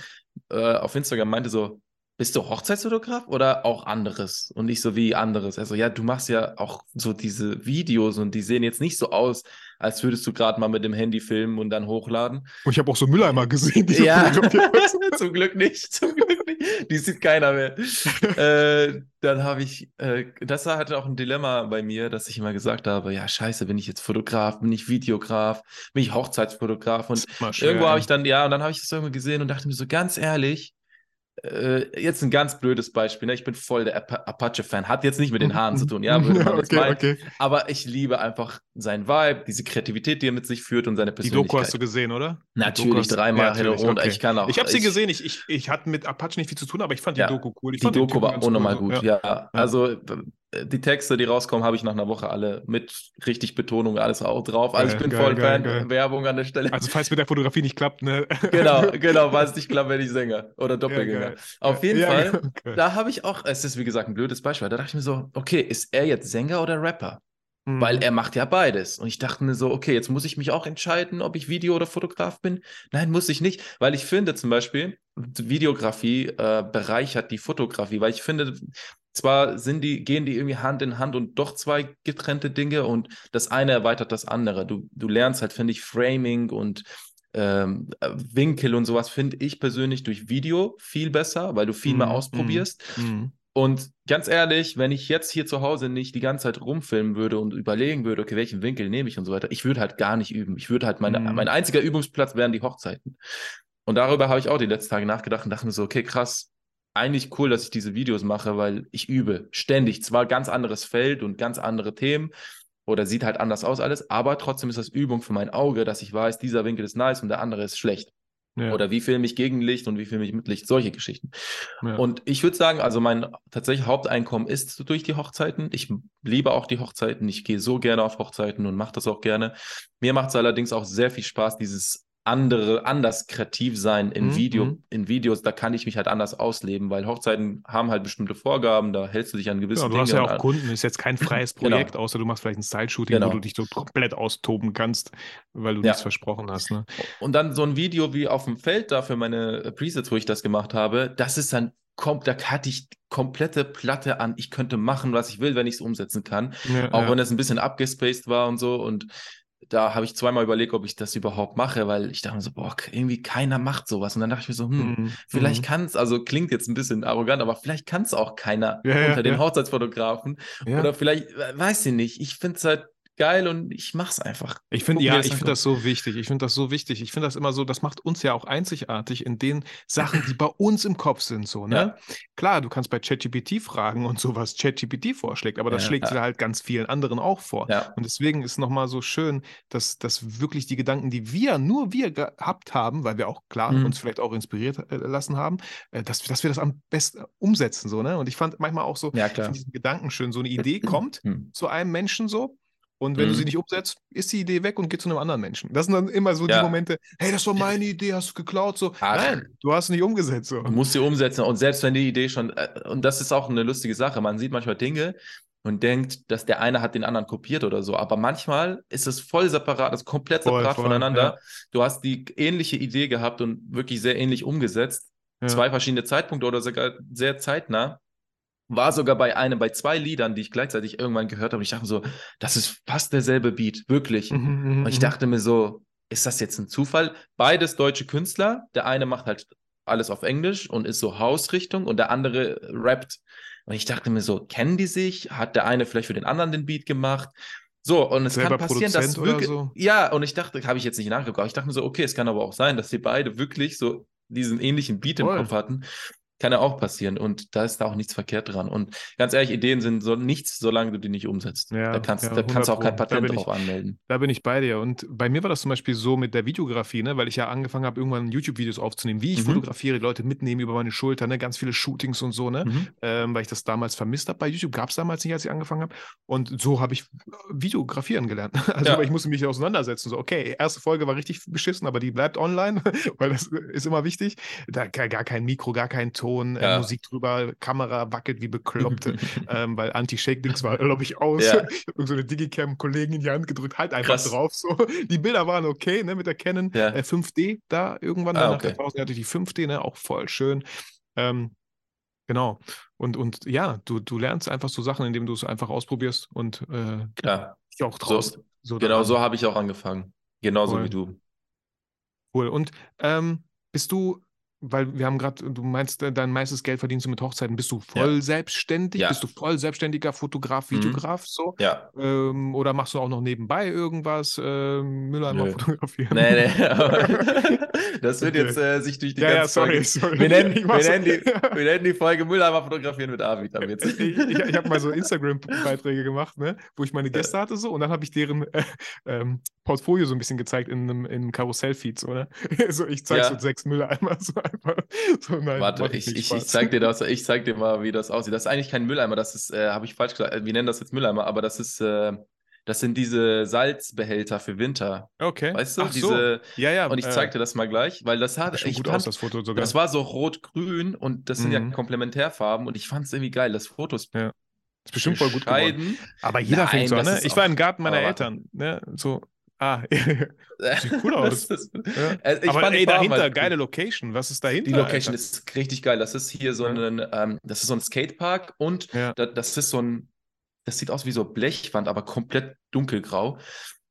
äh, auf Instagram, meinte so, bist du Hochzeitsfotograf oder auch anderes? Und nicht so wie anderes. Also, ja, du machst ja auch so diese Videos und die sehen jetzt nicht so aus, als würdest du gerade mal mit dem Handy filmen und dann hochladen. Und ich habe auch so Mülleimer gesehen. Die ja, zum Glück nicht. Zum Glück nicht. Die sieht keiner mehr. äh, dann habe ich, äh, das hatte auch ein Dilemma bei mir, dass ich immer gesagt habe, ja, scheiße, bin ich jetzt Fotograf, bin ich Videograf, bin ich Hochzeitsfotograf und irgendwo habe ich dann, ja, und dann habe ich das irgendwie gesehen und dachte mir so, ganz ehrlich, äh, jetzt ein ganz blödes Beispiel, ne? ich bin voll der Apache-Fan, hat jetzt nicht mit den Haaren zu tun, ja, würde man okay, meinen, okay. aber ich liebe einfach seinen Vibe, diese Kreativität, die er mit sich führt und seine Persönlichkeit. Die Doku hast du gesehen, oder? Natürlich, dreimal ja, und okay. ich kann auch. Ich habe sie gesehen, ich, ich, ich hatte mit Apache nicht viel zu tun, aber ich fand die ja, Doku cool. Ich die Doku war unnormal cool, gut, ja. ja. Also die Texte, die rauskommen, habe ich nach einer Woche alle mit richtig Betonung alles auch drauf. Also ich bin geil, voll geil, Fan. Werbung an der Stelle. Also falls mit der Fotografie nicht klappt, ne? Genau, genau, weil es nicht klappt, wenn ich Sänger oder Doppelgänger. Auf jeden Fall, da habe ich auch, es ist wie gesagt ein blödes Beispiel, da dachte ich mir so, okay, ist er jetzt Sänger oder Rapper? Mhm. Weil er macht ja beides. Und ich dachte mir so, okay, jetzt muss ich mich auch entscheiden, ob ich Video- oder Fotograf bin. Nein, muss ich nicht, weil ich finde zum Beispiel, Videografie äh, bereichert die Fotografie, weil ich finde, zwar sind die, gehen die irgendwie Hand in Hand und doch zwei getrennte Dinge und das eine erweitert das andere. Du, du lernst halt, finde ich, Framing und ähm, Winkel und sowas, finde ich persönlich durch Video viel besser, weil du viel mm, mehr ausprobierst. Mm, Und ganz ehrlich, wenn ich jetzt hier zu Hause nicht die ganze Zeit rumfilmen würde und überlegen würde, okay, welchen Winkel nehme ich und so weiter, ich würde halt gar nicht üben. Ich würde halt, meine, mm. mein einziger Übungsplatz wären die Hochzeiten. Und darüber habe ich auch die letzten Tage nachgedacht und dachte mir so, okay, krass, eigentlich cool, dass ich diese Videos mache, weil ich übe ständig. Zwar ganz anderes Feld und ganz andere Themen oder sieht halt anders aus alles, aber trotzdem ist das Übung für mein Auge, dass ich weiß, dieser Winkel ist nice und der andere ist schlecht. Ja. Oder wie filme ich gegen Licht und wie filme ich mit Licht, solche Geschichten. Ja. Und ich würde sagen, also mein tatsächlich Haupteinkommen ist durch die Hochzeiten. Ich liebe auch die Hochzeiten. Ich gehe so gerne auf Hochzeiten und mache das auch gerne. Mir macht es allerdings auch sehr viel Spaß, dieses andere, anders kreativ sein in, mhm. Video, mhm. in Videos, da kann ich mich halt anders ausleben, weil Hochzeiten haben halt bestimmte Vorgaben, da hältst du dich an gewisse ja, du Dinge. Du hast ja auch Kunden, ist jetzt kein freies genau. Projekt, genau. außer du machst vielleicht ein Style-Shooting, genau. wo du dich so komplett austoben kannst, weil du ja. nichts versprochen hast. Ne? Und dann so ein Video wie auf dem Feld da für meine Presets, wo ich das gemacht habe, das ist dann da hatte ich komplette Platte an. Ich könnte machen, was ich will, wenn ich es umsetzen kann. Ja, auch ja. wenn es ein bisschen abgespaced war und so. Und da habe ich zweimal überlegt, ob ich das überhaupt mache, weil ich dachte so, boah, irgendwie keiner macht sowas. Und dann dachte ich mir so, hm, mhm. vielleicht mhm. kann es, also klingt jetzt ein bisschen arrogant, aber vielleicht kann es auch keiner ja, unter ja, den ja. Hochzeitsfotografen. Oder vielleicht, weiß ich nicht. Ich finde es halt geil und ich mach's einfach. Ich finde, ja, ich finde das so wichtig. Ich finde das so wichtig. Ich finde das immer so, das macht uns ja auch einzigartig in den Sachen, die bei uns im Kopf sind, so, ne? Ja. Klar, du kannst bei ChatGPT fragen und so, was ChatGPT vorschlägt, aber das ja, schlägt ja. halt ganz vielen anderen auch vor. Ja. Und deswegen ist nochmal so schön, dass, dass wirklich die Gedanken, die wir, nur wir gehabt haben, weil wir auch klar mhm. uns vielleicht auch inspiriert äh, lassen haben, äh, dass, dass wir das am besten umsetzen, so, ne? Und ich fand manchmal auch so, ja, klar. diesen Gedanken schön, so eine Idee kommt mhm. zu einem Menschen so und wenn mhm. du sie mhm. nicht umsetzt, ist die Idee weg und geht zu einem anderen Menschen. Das sind dann immer so ja. die Momente, hey, das war meine Idee, hast du geklaut? So, Ach, nein, du hast sie nicht umgesetzt. So. Du musst sie umsetzen. Und selbst wenn die Idee schon, äh, und das ist auch eine lustige Sache, man sieht manchmal Dinge und denkt, dass der eine hat den anderen kopiert oder so. Aber manchmal ist es voll separat, ist komplett voll, separat voll, voneinander. Ja. Du hast die ähnliche Idee gehabt und wirklich sehr ähnlich umgesetzt. Ja. Zwei verschiedene Zeitpunkte oder sogar sehr zeitnah war sogar bei einem, bei zwei Liedern, die ich gleichzeitig irgendwann gehört habe. Ich dachte so, das ist fast derselbe Beat, wirklich. Mhm, mhm und ich mhm. dachte mir so, ist das jetzt ein Zufall? Beides deutsche Künstler. Der eine macht halt alles auf Englisch und ist so Hausrichtung und der andere rappt. Und ich dachte mir so, kennen die sich? Hat der eine vielleicht für den anderen den Beat gemacht? So, und es Selber kann passieren, Produzent dass wirklich. So? Ja, und ich dachte, habe ich jetzt nicht nachgeguckt, aber ich dachte mir so, okay, es kann aber auch sein, dass die beide wirklich so diesen ähnlichen Beat Voll. im Kopf hatten. Kann ja auch passieren und da ist da auch nichts verkehrt dran. Und ganz ehrlich, Ideen sind so nichts, solange du die nicht umsetzt. Ja, da kannst, ja, da kannst du auch kein Patent drauf ich, anmelden. Da bin ich bei dir. Und bei mir war das zum Beispiel so mit der Videografie, ne? weil ich ja angefangen habe, irgendwann YouTube-Videos aufzunehmen, wie ich mhm. fotografiere, Leute mitnehmen über meine Schulter, ne? ganz viele Shootings und so, ne? Mhm. Ähm, weil ich das damals vermisst habe. Bei YouTube gab es damals nicht, als ich angefangen habe. Und so habe ich Videografieren gelernt. Also ja. ich musste mich auseinandersetzen. So, okay, erste Folge war richtig beschissen, aber die bleibt online, weil das ist immer wichtig. Da gar kein Mikro, gar kein Ton, äh, Musik drüber, Kamera wackelt wie bekloppt, ähm, weil Anti-Shake-Dings war, glaube ich, aus. Ja. So eine Digicam-Kollegen in die Hand gedrückt, halt einfach Krass. drauf. So. Die Bilder waren okay, ne, mit der Canon ja. äh, 5D da irgendwann. Ah, okay. Nach der hatte ich die 5D, ne, auch voll schön. Ähm, Genau. Und, und ja, du, du lernst einfach so Sachen, indem du es einfach ausprobierst und äh, Klar. dich auch traust. So, so genau so habe ich auch angefangen. Genauso cool. wie du. Cool. Und ähm, bist du weil wir haben gerade, du meinst, äh, dein meistes Geld verdienst du mit Hochzeiten. Bist du voll ja. selbstständig? Ja. Bist du voll selbstständiger Fotograf, mhm. Videograf mhm. so? Ja. Ähm, oder machst du auch noch nebenbei irgendwas? Äh, Mülleimer Nö. fotografieren? Nee, nee. das wird jetzt äh, sich durch die ja, ganze ja, sorry, Folge. Sorry. Wir, nennen, wir, nennen die, wir nennen die Folge Mülleimer fotografieren mit Arvid ab jetzt. ich ich, ich habe mal so Instagram-Beiträge gemacht, ne, wo ich meine Gäste hatte so und dann habe ich deren äh, ähm, Portfolio so ein bisschen gezeigt in einem, in Karussell-Feed, so, ne? so, ich zeige so sechs Mülleimer so einfach. So, nein, Warte, ich, ich, ich, zeig dir das, ich zeig dir mal, wie das aussieht. Das ist eigentlich kein Mülleimer, das ist, äh, habe ich falsch gesagt, wir nennen das jetzt Mülleimer, aber das ist, äh, das sind diese Salzbehälter für Winter. Okay. Weißt du? Ach diese, so. Ja, ja. Und ich äh, zeig dir das mal gleich, weil das hat. Schon gut fand, aus, das Foto sogar. Das war so rot-grün und das sind mhm. ja Komplementärfarben und ich fand es irgendwie geil. Das Foto ist. Ja. Ist bestimmt voll gut geworden. Aber jeder Nein, fängt so an, ne? Ich war im Garten meiner Eltern, ne? So, Ah, sieht cool aus. Ist, ja. also Aber ey, dahinter, halt geile Location. Was ist dahinter? Die Location Alter? ist richtig geil. Das ist hier so ein, ähm, das ist so ein Skatepark und ja. da, das ist so ein, das sieht aus wie so Blechwand, aber komplett dunkelgrau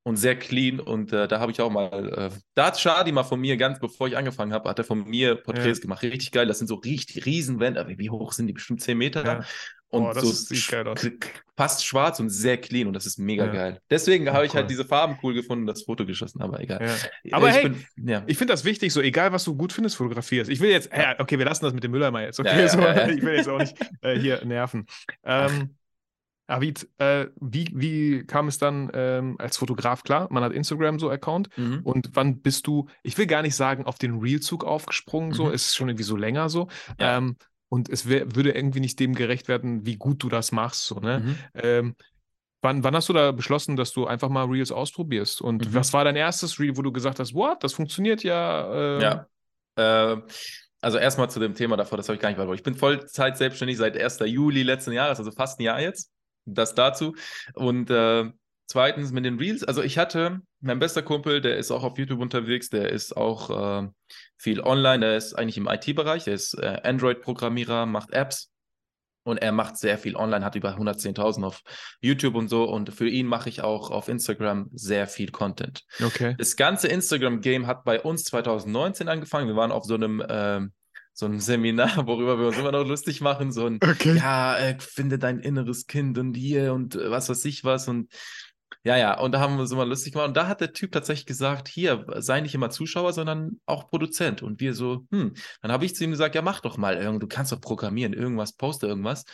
und sehr clean. Und äh, da habe ich auch mal, äh, da hat Shadi mal von mir, ganz bevor ich angefangen habe, hat er von mir Porträts ja. gemacht. Richtig geil. Das sind so richtig Riesenwände. Wie hoch sind die? Bestimmt 10 Meter. Ja. Und oh, so sieht geil aus. fast schwarz und sehr clean und das ist mega ja. geil. Deswegen habe ich halt diese Farben cool gefunden und das Foto geschossen, aber egal. Ja. Aber ich hey, bin, ich finde das wichtig, so egal was du gut findest, fotografierst. Ich will jetzt, ja. okay, wir lassen das mit dem Mülleimer jetzt, okay? So, ich will jetzt auch nicht äh, hier nerven. Ähm, Avid, äh, wie, wie kam es dann ähm, als Fotograf klar? Man hat Instagram so Account mhm. und wann bist du, ich will gar nicht sagen, auf den Real-Zug aufgesprungen, so, mhm. ist schon irgendwie so länger so. Ja. Ähm, und es wär, würde irgendwie nicht dem gerecht werden, wie gut du das machst. So, ne? Mhm. Ähm, wann, wann hast du da beschlossen, dass du einfach mal Reels ausprobierst? Und mhm. was war dein erstes Reel, wo du gesagt hast, what, das funktioniert ja? Äh... Ja. Äh, also erstmal zu dem Thema davor, das habe ich gar nicht beantwortet. Ich bin Vollzeit selbstständig seit 1. Juli letzten Jahres, also fast ein Jahr jetzt. Das dazu. Und äh, zweitens mit den Reels, also ich hatte, mein bester Kumpel, der ist auch auf YouTube unterwegs, der ist auch äh, viel online, der ist eigentlich im IT-Bereich, der ist äh, Android-Programmierer, macht Apps und er macht sehr viel online, hat über 110.000 auf YouTube und so und für ihn mache ich auch auf Instagram sehr viel Content. Okay. Das ganze Instagram-Game hat bei uns 2019 angefangen, wir waren auf so einem ähm, so ein Seminar, worüber wir uns immer noch lustig machen, so ein, okay. ja, äh, finde dein inneres Kind und hier und äh, was weiß ich was und ja, ja, und da haben wir uns immer lustig gemacht. Und da hat der Typ tatsächlich gesagt, hier, sei nicht immer Zuschauer, sondern auch Produzent. Und wir so, hm, dann habe ich zu ihm gesagt, ja, mach doch mal, du kannst doch programmieren, irgendwas, poste irgendwas.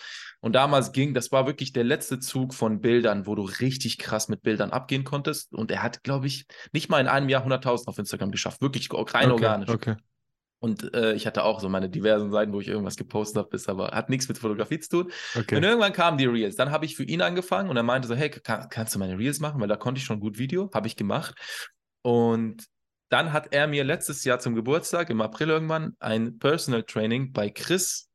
Und damals ging, das war wirklich der letzte Zug von Bildern, wo du richtig krass mit Bildern abgehen konntest. Und er hat, glaube ich, nicht mal in einem Jahr 100.000 auf Instagram geschafft. Wirklich rein okay, organisch. Okay. Und äh, ich hatte auch so meine diversen Seiten, wo ich irgendwas gepostet habe, ist aber hat nichts mit Fotografie zu tun. Okay. Und irgendwann kamen die Reels. Dann habe ich für ihn angefangen und er meinte so, hey, kann, kannst du meine Reels machen? Weil da konnte ich schon gut Video, habe ich gemacht. Und dann hat er mir letztes Jahr zum Geburtstag, im April irgendwann, ein Personal Training bei Chris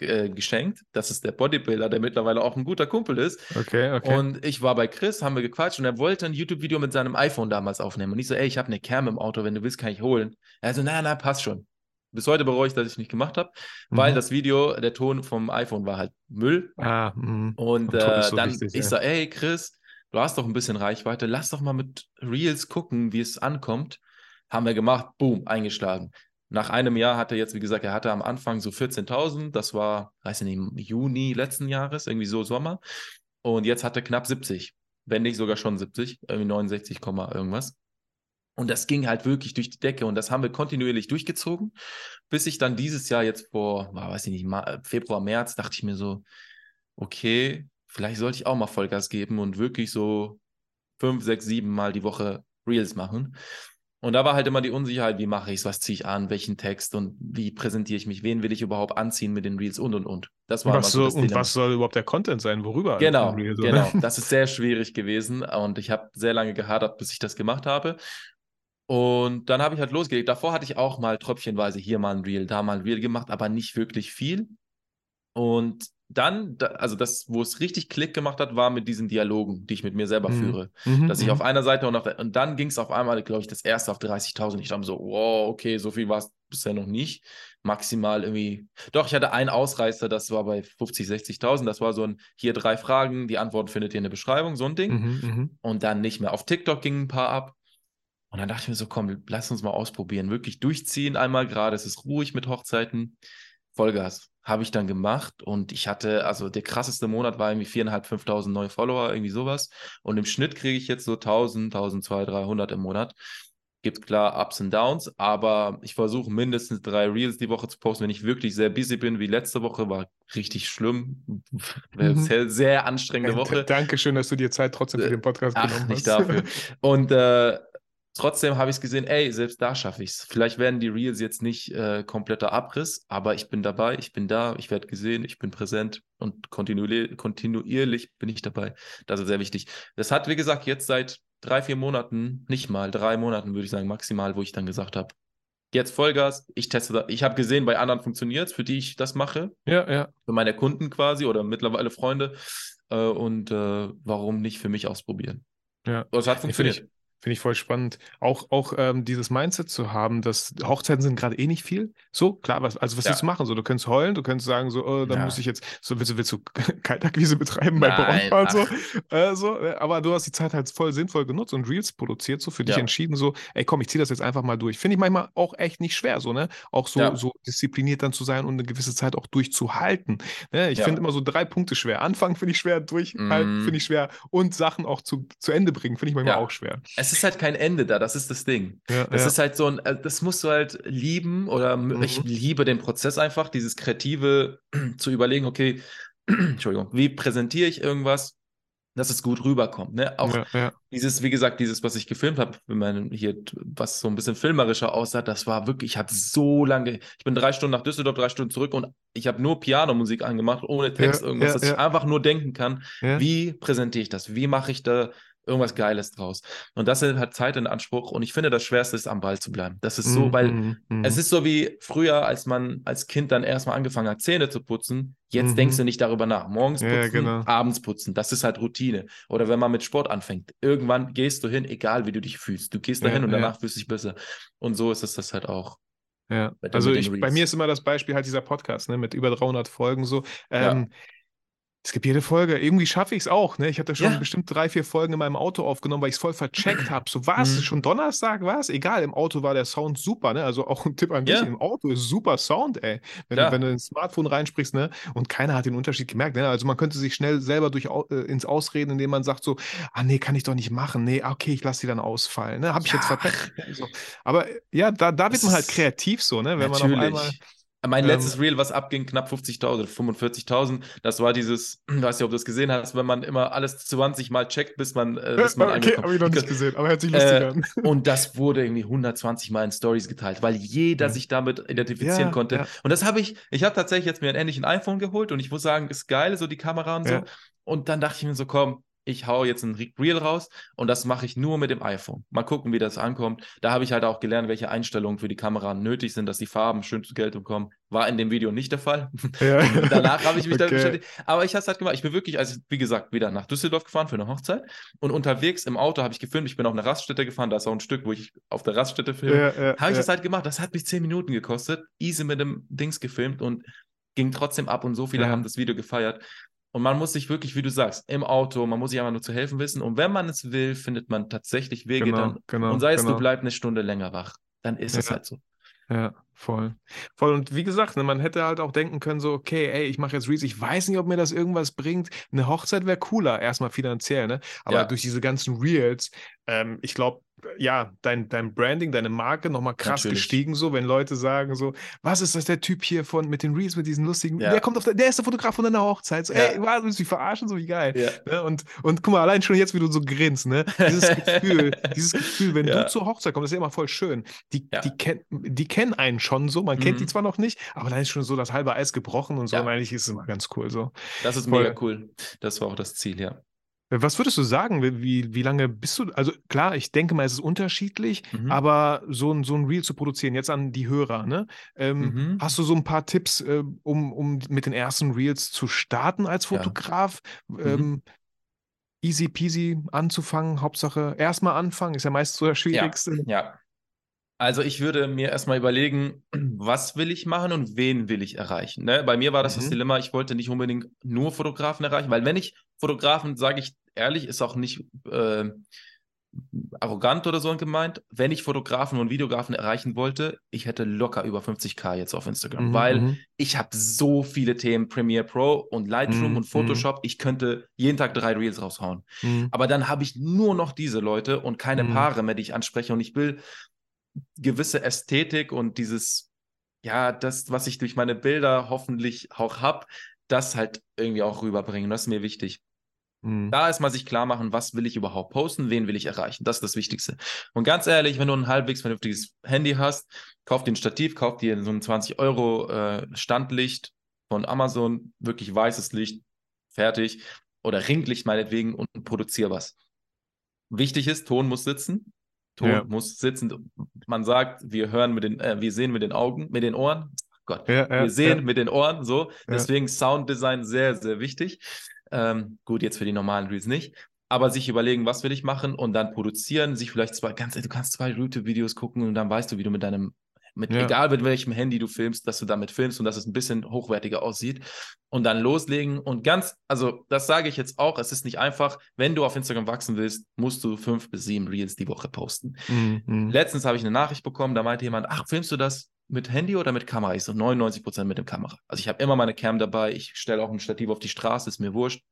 äh, geschenkt. Das ist der Bodybuilder, der mittlerweile auch ein guter Kumpel ist. Okay, okay. Und ich war bei Chris, haben wir gequatscht und er wollte ein YouTube-Video mit seinem iPhone damals aufnehmen. Und ich so, ey, ich habe eine Cam im Auto, wenn du willst, kann ich holen. Er so, na, na, passt schon. Bis heute bereue ich, dass ich es nicht gemacht habe, mhm. weil das Video, der Ton vom iPhone war halt Müll. Ah, mh. und äh, so dann, wichtig, ich ja. sage, ey Chris, du hast doch ein bisschen Reichweite, lass doch mal mit Reels gucken, wie es ankommt. Haben wir gemacht, boom, eingeschlagen. Nach einem Jahr hatte jetzt, wie gesagt, er hatte am Anfang so 14.000, das war, weiß ich nicht, Juni letzten Jahres, irgendwie so Sommer. Und jetzt hat er knapp 70, wenn nicht sogar schon 70, irgendwie 69, irgendwas. Und das ging halt wirklich durch die Decke und das haben wir kontinuierlich durchgezogen, bis ich dann dieses Jahr jetzt vor, weiß ich nicht, Februar, März, dachte ich mir so, okay, vielleicht sollte ich auch mal Vollgas geben und wirklich so fünf, sechs, sieben Mal die Woche Reels machen. Und da war halt immer die Unsicherheit, wie mache ich es, was ziehe ich an, welchen Text und wie präsentiere ich mich, wen will ich überhaupt anziehen mit den Reels und und und. Das war was so, das Und was soll überhaupt der Content sein, worüber? Genau, Reels, genau. Das ist sehr schwierig gewesen und ich habe sehr lange gehadert, bis ich das gemacht habe. Und dann habe ich halt losgelegt. Davor hatte ich auch mal tröpfchenweise hier mal ein Reel, da mal ein Reel gemacht, aber nicht wirklich viel. Und dann, also das, wo es richtig Klick gemacht hat, war mit diesen Dialogen, die ich mit mir selber mhm. führe. Mhm, dass ich mhm. auf einer Seite und auf der, und dann ging es auf einmal, glaube ich, das erste auf 30.000. Ich dachte so, wow, okay, so viel war es bisher noch nicht. Maximal irgendwie, doch, ich hatte einen Ausreißer, das war bei 50, 60.000. Das war so ein, hier drei Fragen, die Antworten findet ihr in der Beschreibung, so ein Ding. Mhm, mhm, und dann nicht mehr. Auf TikTok gingen ein paar ab. Und dann dachte ich mir so, komm, lass uns mal ausprobieren. Wirklich durchziehen einmal gerade. Es ist ruhig mit Hochzeiten. Vollgas habe ich dann gemacht und ich hatte, also der krasseste Monat war irgendwie 4.500, 5.000 neue Follower, irgendwie sowas. Und im Schnitt kriege ich jetzt so 1.000, 1.200, 300 im Monat. Gibt klar Ups und Downs, aber ich versuche mindestens drei Reels die Woche zu posten, wenn ich wirklich sehr busy bin, wie letzte Woche, war richtig schlimm. Mhm. Sehr, sehr anstrengende Woche. Dankeschön, dass du dir Zeit trotzdem für den Podcast Ach, genommen hast. Nicht dafür. Und äh, trotzdem habe ich es gesehen, ey, selbst da schaffe ich es. Vielleicht werden die Reels jetzt nicht äh, kompletter Abriss, aber ich bin dabei, ich bin da, ich werde gesehen, ich bin präsent und kontinuierlich, kontinuierlich bin ich dabei. Das ist sehr wichtig. Das hat, wie gesagt, jetzt seit drei, vier Monaten, nicht mal drei Monaten, würde ich sagen, maximal, wo ich dann gesagt habe, jetzt Vollgas, ich teste das. Ich habe gesehen, bei anderen funktioniert es, für die ich das mache. Ja, ja. Für meine Kunden quasi oder mittlerweile Freunde. Äh, und äh, warum nicht für mich ausprobieren? Ja. Das hat funktioniert. Finde ich voll spannend. Auch, auch ähm, dieses Mindset zu haben, dass Hochzeiten sind gerade eh nicht viel. So, klar, was, also was ja. willst du machen? So, du könntest heulen, du könntest sagen, so, oh, dann ja. muss ich jetzt, so willst du, willst du Kaltakquise betreiben bei so, äh, so. Äh, aber du hast die Zeit halt voll sinnvoll genutzt und Reels produziert, so für dich ja. entschieden, so, ey komm, ich ziehe das jetzt einfach mal durch. Finde ich manchmal auch echt nicht schwer, so, ne? Auch so, so diszipliniert dann zu sein und eine gewisse Zeit auch durchzuhalten. Ne? Ich finde immer so drei Punkte schwer. Anfangen finde ich schwer, durchhalten mm. finde ich schwer und Sachen auch zu, zu Ende bringen finde ich manchmal auch schwer. Es es ist halt kein Ende da, das ist das Ding. Ja, das ja. ist halt so ein, äh, das musst du halt lieben oder mhm. ich liebe den Prozess einfach, dieses Kreative zu überlegen, okay, Entschuldigung, wie präsentiere ich irgendwas, dass es gut rüberkommt. Ne? Auch ja, dieses, wie gesagt, dieses, was ich gefilmt habe, wenn man hier, was so ein bisschen filmerischer aussah, das war wirklich, ich hatte so lange, ich bin drei Stunden nach Düsseldorf, drei Stunden zurück und ich habe nur Pianomusik angemacht, ohne Text, irgendwas, dass ich einfach nur denken kann, wie präsentiere ich das, wie mache ich da irgendwas Geiles draus. Und das hat Zeit in Anspruch. Und ich finde, das Schwerste ist, am Ball zu bleiben. Das ist so, mm, weil mm, mm. es ist so wie früher, als man als Kind dann erstmal angefangen hat, Zähne zu putzen. Jetzt -hmm. denkst du nicht darüber nach. Morgens putzen, ja, genau. abends putzen. Das ist halt Routine. Oder wenn man mit Sport anfängt. Irgendwann gehst du hin, egal wie du dich fühlst. Du gehst dahin ja, und danach ja. fühlst du dich besser. Und so ist es das halt auch. Ja, also ich, bei mir ist immer das Beispiel halt dieser Podcast, ne, mit über 300 Folgen so. Ähm, ja es gibt jede Folge. Irgendwie schaffe ich es auch. Ne? Ich hatte schon ja. bestimmt drei, vier Folgen in meinem Auto aufgenommen, weil ich es voll vercheckt habe. So, was? Mhm. Schon Donnerstag? Was? Egal, im Auto war der Sound super. Ne? Also auch ein Tipp an dich: ja. im Auto ist super Sound, ey. Wenn, ja. du, wenn du ins Smartphone reinsprichst, ne? Und keiner hat den Unterschied gemerkt. Ne? Also man könnte sich schnell selber durch, äh, ins Ausreden, indem man sagt: so, ah, nee, kann ich doch nicht machen. Nee, okay, ich lasse die dann ausfallen. Ne? Habe ich jetzt verpackt. So. Aber ja, da, da wird man halt kreativ so, ne? Wenn Natürlich. man auf einmal mein ähm, letztes Reel, was abging, knapp 50.000, 45.000. Das war dieses, ich weiß nicht, ob du das gesehen hast, wenn man immer alles 20 Mal checkt, bis man, äh, bis man Okay, habe ich noch nicht gesehen, aber hört sich lustig äh, an. Und das wurde irgendwie 120 Mal in Stories geteilt, weil jeder ja. sich damit identifizieren ja, konnte. Ja. Und das habe ich, ich habe tatsächlich jetzt mir ein ähnlichen iPhone geholt und ich muss sagen, ist geil, so die Kamera und so. Und dann dachte ich mir so, komm, ich hau jetzt ein Reel raus und das mache ich nur mit dem iPhone. Mal gucken, wie das ankommt. Da habe ich halt auch gelernt, welche Einstellungen für die Kamera nötig sind, dass die Farben schön zur Geltung kommen. War in dem Video nicht der Fall. Ja. Danach habe ich mich okay. damit beschäftigt. Aber ich habe es halt gemacht. Ich bin wirklich, also wie gesagt, wieder nach Düsseldorf gefahren für eine Hochzeit und unterwegs im Auto habe ich gefilmt. Ich bin auf eine Raststätte gefahren. Da ist auch ein Stück, wo ich auf der Raststätte filme. Ja, ja, habe ich das halt gemacht. Das hat mich zehn Minuten gekostet. Easy mit dem Dings gefilmt und ging trotzdem ab und so viele haben das Video gefeiert. Und man muss sich wirklich, wie du sagst, im Auto, man muss sich einfach nur zu helfen wissen. Und wenn man es will, findet man tatsächlich Wege genau, dann. Genau, und sei es, genau. du bleibst eine Stunde länger wach, dann ist ja. es halt so. Ja, voll. Voll. Und wie gesagt, ne, man hätte halt auch denken können, so, okay, ey, ich mache jetzt Reels, ich weiß nicht, ob mir das irgendwas bringt. Eine Hochzeit wäre cooler, erstmal finanziell, ne? Aber ja. durch diese ganzen Reels, ähm, ich glaube, ja, dein, dein Branding, deine Marke nochmal krass Natürlich. gestiegen, so, wenn Leute sagen so, was ist das der Typ hier von mit den Reels, mit diesen lustigen, ja. der kommt auf der, der ist der Fotograf von deiner Hochzeit, so, ja. ey, was, willst du mich verarschen, so wie geil. Ja. Ne? Und, und guck mal, allein schon jetzt, wie du so grinst, ne, dieses Gefühl, dieses Gefühl, wenn du zur Hochzeit kommst, das ist ja immer voll schön, die, die, kenn, die kennen einen schon so, man mhm. kennt die mhm. zwar noch nicht, aber dann ist schon so das halbe Eis gebrochen und so, und eigentlich ist es immer ganz cool so. Das ist voll. mega cool, das war auch das Ziel, ja. Was würdest du sagen? Wie, wie lange bist du? Also klar, ich denke mal, es ist unterschiedlich, mhm. aber so ein, so ein Reel zu produzieren, jetzt an die Hörer, ne? Ähm, mhm. Hast du so ein paar Tipps, äh, um, um mit den ersten Reels zu starten als Fotograf? Ja. Ähm, mhm. Easy peasy anzufangen, Hauptsache erstmal anfangen, ist ja meist so das Schwierigste. Ja, ja. Also ich würde mir erstmal überlegen, was will ich machen und wen will ich erreichen. Ne? Bei mir war das mhm. das Dilemma, ich wollte nicht unbedingt nur Fotografen erreichen, weil wenn ich Fotografen, sage ich ehrlich, ist auch nicht äh, arrogant oder so gemeint, wenn ich Fotografen und Videografen erreichen wollte, ich hätte locker über 50k jetzt auf Instagram, mhm, weil mhm. ich habe so viele Themen, Premiere Pro und Lightroom mhm, und Photoshop, ich könnte jeden Tag drei Reels raushauen. Mhm. Aber dann habe ich nur noch diese Leute und keine mhm. Paare mehr, die ich anspreche und ich will gewisse Ästhetik und dieses, ja, das, was ich durch meine Bilder hoffentlich auch habe, das halt irgendwie auch rüberbringen. Das ist mir wichtig. Mhm. Da erstmal sich klar machen, was will ich überhaupt posten, wen will ich erreichen. Das ist das Wichtigste. Und ganz ehrlich, wenn du ein halbwegs vernünftiges Handy hast, kauf dir ein Stativ, kauf dir so ein 20 Euro äh, Standlicht von Amazon, wirklich weißes Licht, fertig. Oder Ringlicht meinetwegen und produziere was. Wichtig ist, Ton muss sitzen. Ton ja. muss sitzen. Man sagt, wir hören mit den, äh, wir sehen mit den Augen, mit den Ohren. Gott, ja, wir sehen mit den Ohren, so. Deswegen Sounddesign sehr, sehr wichtig. Ähm, gut, jetzt für die normalen Reels nicht. Aber sich überlegen, was will ich machen und dann produzieren, sich vielleicht zwei, ganz, du kannst zwei YouTube-Videos gucken und dann weißt du, wie du mit deinem, mit, ja. egal mit welchem Handy du filmst, dass du damit filmst und dass es ein bisschen hochwertiger aussieht und dann loslegen und ganz, also das sage ich jetzt auch, es ist nicht einfach, wenn du auf Instagram wachsen willst, musst du fünf bis sieben Reels die Woche posten. Mhm. Letztens habe ich eine Nachricht bekommen, da meinte jemand, ach, filmst du das mit Handy oder mit Kamera? Ich so 99 Prozent mit dem Kamera. Also ich habe immer meine Cam dabei. Ich stelle auch ein Stativ auf die Straße, ist mir wurscht.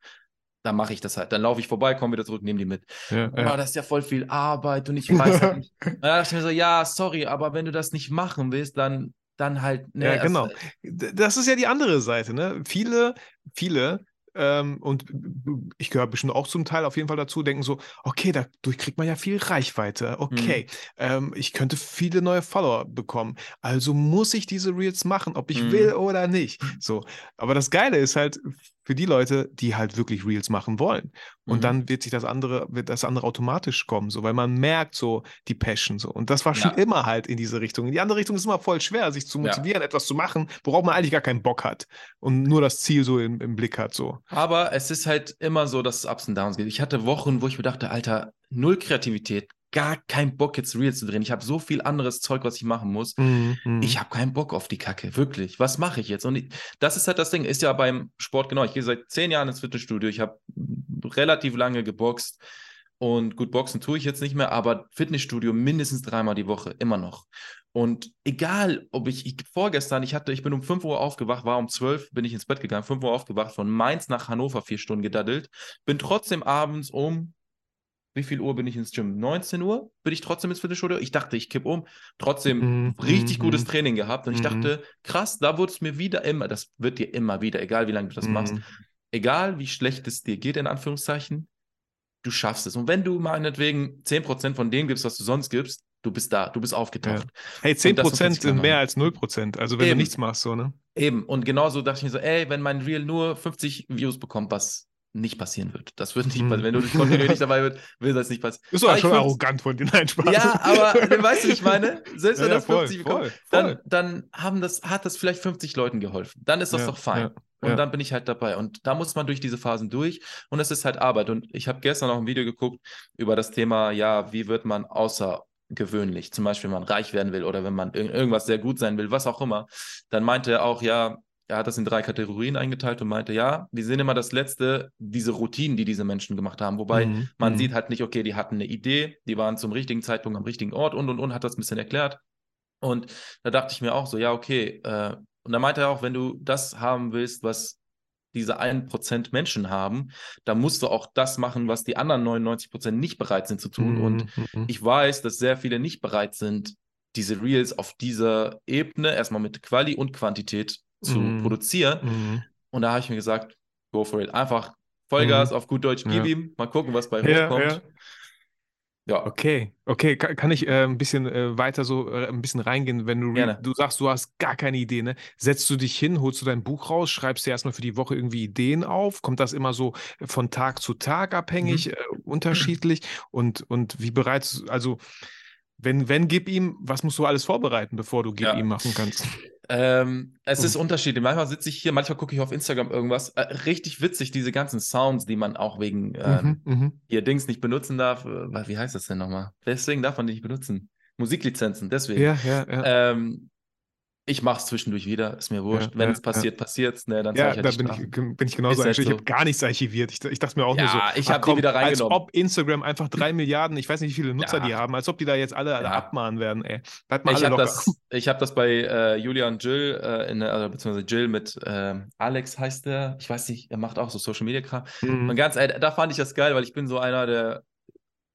Dann mache ich das halt. Dann laufe ich vorbei, komme wieder zurück, nehme die mit. Ja, oh, ja. das ist ja voll viel Arbeit und ich weiß halt nicht. Dann dachte ich mir so, ja, sorry, aber wenn du das nicht machen willst, dann, dann halt. Ne, ja, genau. Also, das ist ja die andere Seite. Ne? Viele, viele ähm, und ich gehöre bestimmt auch zum Teil auf jeden Fall dazu, denken so, okay, dadurch kriegt man ja viel Reichweite. Okay, mhm. ähm, ich könnte viele neue Follower bekommen. Also muss ich diese Reels machen, ob ich mhm. will oder nicht. So. Aber das Geile ist halt, für die Leute, die halt wirklich Reels machen wollen. Und mhm. dann wird sich das andere, wird das andere automatisch kommen, so, weil man merkt so die Passion so. Und das war schon ja. immer halt in diese Richtung. In die andere Richtung ist immer voll schwer, sich zu motivieren, ja. etwas zu machen, worauf man eigentlich gar keinen Bock hat und nur das Ziel so im, im Blick hat, so. Aber es ist halt immer so, dass es Ups und Downs gibt. Ich hatte Wochen, wo ich mir dachte, Alter, null Kreativität, gar keinen Bock, jetzt Reels zu drehen. Ich habe so viel anderes Zeug, was ich machen muss. Mm, mm. Ich habe keinen Bock auf die Kacke, wirklich. Was mache ich jetzt? Und ich, das ist halt das Ding, ist ja beim Sport genau. Ich gehe seit zehn Jahren ins Fitnessstudio. Ich habe relativ lange geboxt. Und gut, Boxen tue ich jetzt nicht mehr, aber Fitnessstudio mindestens dreimal die Woche, immer noch. Und egal, ob ich, ich, vorgestern, ich hatte, ich bin um 5 Uhr aufgewacht, war um 12, bin ich ins Bett gegangen, 5 Uhr aufgewacht, von Mainz nach Hannover vier Stunden gedaddelt, bin trotzdem abends um wie viel Uhr bin ich ins Gym? 19 Uhr bin ich trotzdem ins Fitnessstudio. Ich dachte, ich kipp um. Trotzdem mhm. richtig mhm. gutes Training gehabt. Und ich mhm. dachte, krass, da wurde es mir wieder immer, das wird dir immer wieder, egal wie lange du das machst, mhm. egal wie schlecht es dir geht, in Anführungszeichen, du schaffst es. Und wenn du meinetwegen 10% von dem gibst, was du sonst gibst, du bist da, du bist aufgetaucht. Ja. Hey, 10% sind mehr als 0%. Also wenn Eben. du nichts machst, so, ne? Eben. Und genauso dachte ich mir so, ey, wenn mein Reel nur 50 Views bekommt, was nicht passieren wird. Das wird nicht passieren. Wenn du kontinuierlich dabei wird, will das nicht passieren. Ist doch schon arrogant von dir, nein, Spaß. Ja, aber weißt du, ich meine, selbst wenn ja, das voll, 50 bekommt, voll, voll. Dann, dann haben das, hat das vielleicht 50 Leuten geholfen. Dann ist das ja, doch fein. Ja, und dann bin ich halt dabei. Und da muss man durch diese Phasen durch. Und es ist halt Arbeit. Und ich habe gestern noch ein Video geguckt über das Thema, ja, wie wird man außergewöhnlich, zum Beispiel, wenn man reich werden will oder wenn man irgendwas sehr gut sein will, was auch immer, dann meinte er auch, ja, er hat das in drei Kategorien eingeteilt und meinte, ja, wir sehen immer das Letzte, diese Routinen, die diese Menschen gemacht haben. Wobei mhm. man mhm. sieht halt nicht, okay, die hatten eine Idee, die waren zum richtigen Zeitpunkt am richtigen Ort und und und hat das ein bisschen erklärt. Und da dachte ich mir auch so, ja, okay. Äh, und da meinte er auch, wenn du das haben willst, was diese 1% Menschen haben, dann musst du auch das machen, was die anderen 99% nicht bereit sind zu tun. Mhm. Und mhm. ich weiß, dass sehr viele nicht bereit sind, diese Reels auf dieser Ebene, erstmal mit Quali und Quantität zu mm. produzieren. Mm. Und da habe ich mir gesagt, go for it. Einfach Vollgas mm. auf gut Deutsch, gib ja. ihm, mal gucken, was bei ja, hochkommt. Ja. Ja. Okay, okay, kann, kann ich äh, ein bisschen äh, weiter so äh, ein bisschen reingehen, wenn du Gerne. du sagst, du hast gar keine Idee, ne? Setzt du dich hin, holst du dein Buch raus, schreibst dir erstmal für die Woche irgendwie Ideen auf? Kommt das immer so von Tag zu Tag abhängig, Mhm. äh, unterschiedlich? Und, und wie bereits, also wenn, wenn, gib ihm, was musst du alles vorbereiten, bevor du gib Ja. ihm machen kannst? Ähm, es ist Mhm. unterschiedlich. Manchmal sitze ich hier, manchmal gucke ich auf Instagram irgendwas. Äh, richtig witzig, diese ganzen Sounds, die man auch wegen ähm, Mhm, mhm. hier Dings nicht benutzen darf. Äh, Wie heißt das denn nochmal? Deswegen darf man die nicht benutzen. Musiklizenzen, deswegen. Ja, ja, ja. Ähm, ich mache es zwischendurch wieder, ist mir wurscht. Ja, Wenn ja, es passiert, passiert's. Ne, dann Ja, da ich halt bin die ich, bin ich genauso halt eingestellt. Ich so. habe gar nichts archiviert. Ich, ich dachte mir auch nur so, Ja, ich habe die wieder als reingenommen. ob Instagram einfach drei Milliarden, ich weiß nicht, wie viele Nutzer Ja. die haben, als ob die da jetzt alle, alle Ja. abmahnen werden, ey. Bleibt mal Ich habe das, ich hab das bei äh, Julia und Jill, äh, in, also, beziehungsweise Jill mit ähm, Alex heißt der. Ich weiß nicht, er macht auch so Social Media Kram. Mhm. Und ganz ehrlich, da fand ich das geil, weil ich bin so einer, der,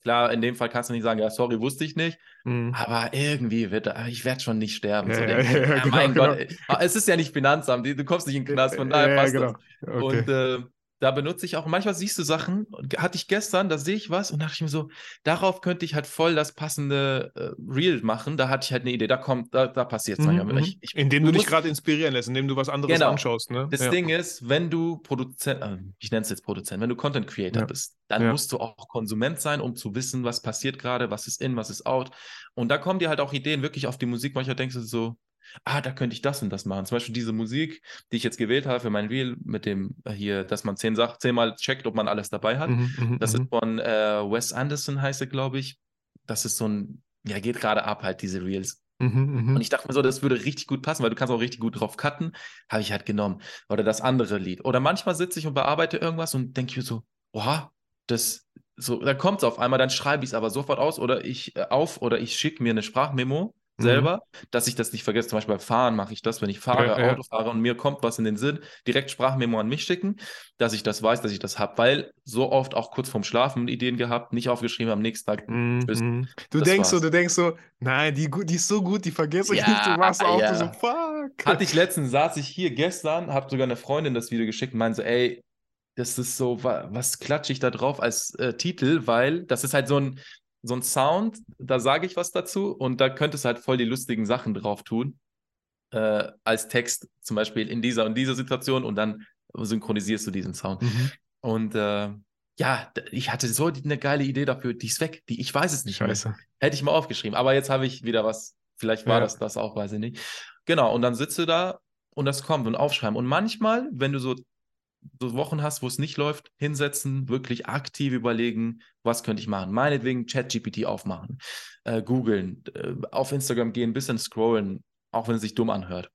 klar, in dem Fall kannst du nicht sagen, ja, sorry, wusste ich nicht. Mhm. Aber irgendwie wird, er- ich werde schon nicht sterben. Ja, so ja, ja, genau, mein genau. Gott, es ist ja nicht Finanzamt, du kommst nicht in den Knast, von daher passt genau. das. Okay. Und äh, da benutze ich auch, manchmal siehst du Sachen, und hatte ich gestern, da sehe ich was und dachte ich mir so, darauf könnte ich halt voll das passende äh, Reel machen. Da hatte ich halt eine Idee, da kommt, da, da passiert es Mhm, manchmal. mhm. Ich, ich, indem du, du dich gerade inspirieren lässt, indem du was anderes Genau. anschaust, ne? das ja. Ding ist, wenn du Produzent, äh, ich nenne es jetzt Produzent, wenn du Content Creator Ja. bist, dann Ja. musst du auch Konsument sein, um zu wissen, was passiert gerade, was ist in, was ist out. Und da kommen dir halt auch Ideen wirklich auf die Musik. Manchmal denkst du so, ah, da könnte ich das und das machen. Zum Beispiel diese Musik, die ich jetzt gewählt habe für mein Reel mit dem äh, hier, dass man zehn Sach zehnmal checkt, ob man alles dabei hat. Mhm, mhm, Das mhm. ist von äh, Wes Anderson, heißt er, glaube ich. Das ist so ein, ja, geht gerade ab halt, diese Reels. Mhm, mhm. Und ich dachte mir so, das würde richtig gut passen, weil du kannst auch richtig gut drauf cutten. Habe ich halt genommen. Oder das andere Lied. Oder manchmal sitze ich und bearbeite irgendwas und denke mir so, oha, das, so, dann kommt es auf einmal, dann schreibe ich es aber sofort aus oder ich äh, auf oder ich schicke mir eine Sprachmemo Mhm. selber, dass ich das nicht vergesse. Zum Beispiel beim Fahren mache ich das, wenn ich fahre, Ja, ja. Auto fahre und mir kommt was in den Sinn, direkt Sprachmemo an mich schicken, dass ich das weiß, dass ich das habe, weil so oft auch kurz vorm Schlafen Ideen gehabt, nicht aufgeschrieben, am nächsten Tag Mhm, mhm. Du Das denkst so, war's. du denkst so, nein, die, die ist so gut, die vergesse ich Ja, nicht. Du machst auch ja. so, fuck. Hatte ich letztens, saß ich hier gestern, habe sogar eine Freundin das Video geschickt und meinte so, ey, das ist so, wa- was klatsche ich da drauf als äh, Titel, weil das ist halt so ein, so ein Sound, da sage ich was dazu und da könntest du halt voll die lustigen Sachen drauf tun, äh, als Text, zum Beispiel in dieser und dieser Situation und dann synchronisierst du diesen Sound. Mhm. Und äh, ja, ich hatte so eine geile Idee dafür, die ist weg, die, ich weiß es nicht mehr. Scheiße. Hätte ich mal aufgeschrieben. Aber jetzt habe ich wieder was. Vielleicht war Ja. das das auch, weiß ich nicht. Genau. Und dann sitzt du da und das kommt und aufschreiben. Und manchmal, wenn du so, so Wochen hast, wo es nicht läuft, hinsetzen, wirklich aktiv überlegen, was könnte ich machen. Meinetwegen ChatGPT aufmachen, äh, googeln, äh, auf Instagram gehen, ein bisschen scrollen, auch wenn es sich dumm anhört.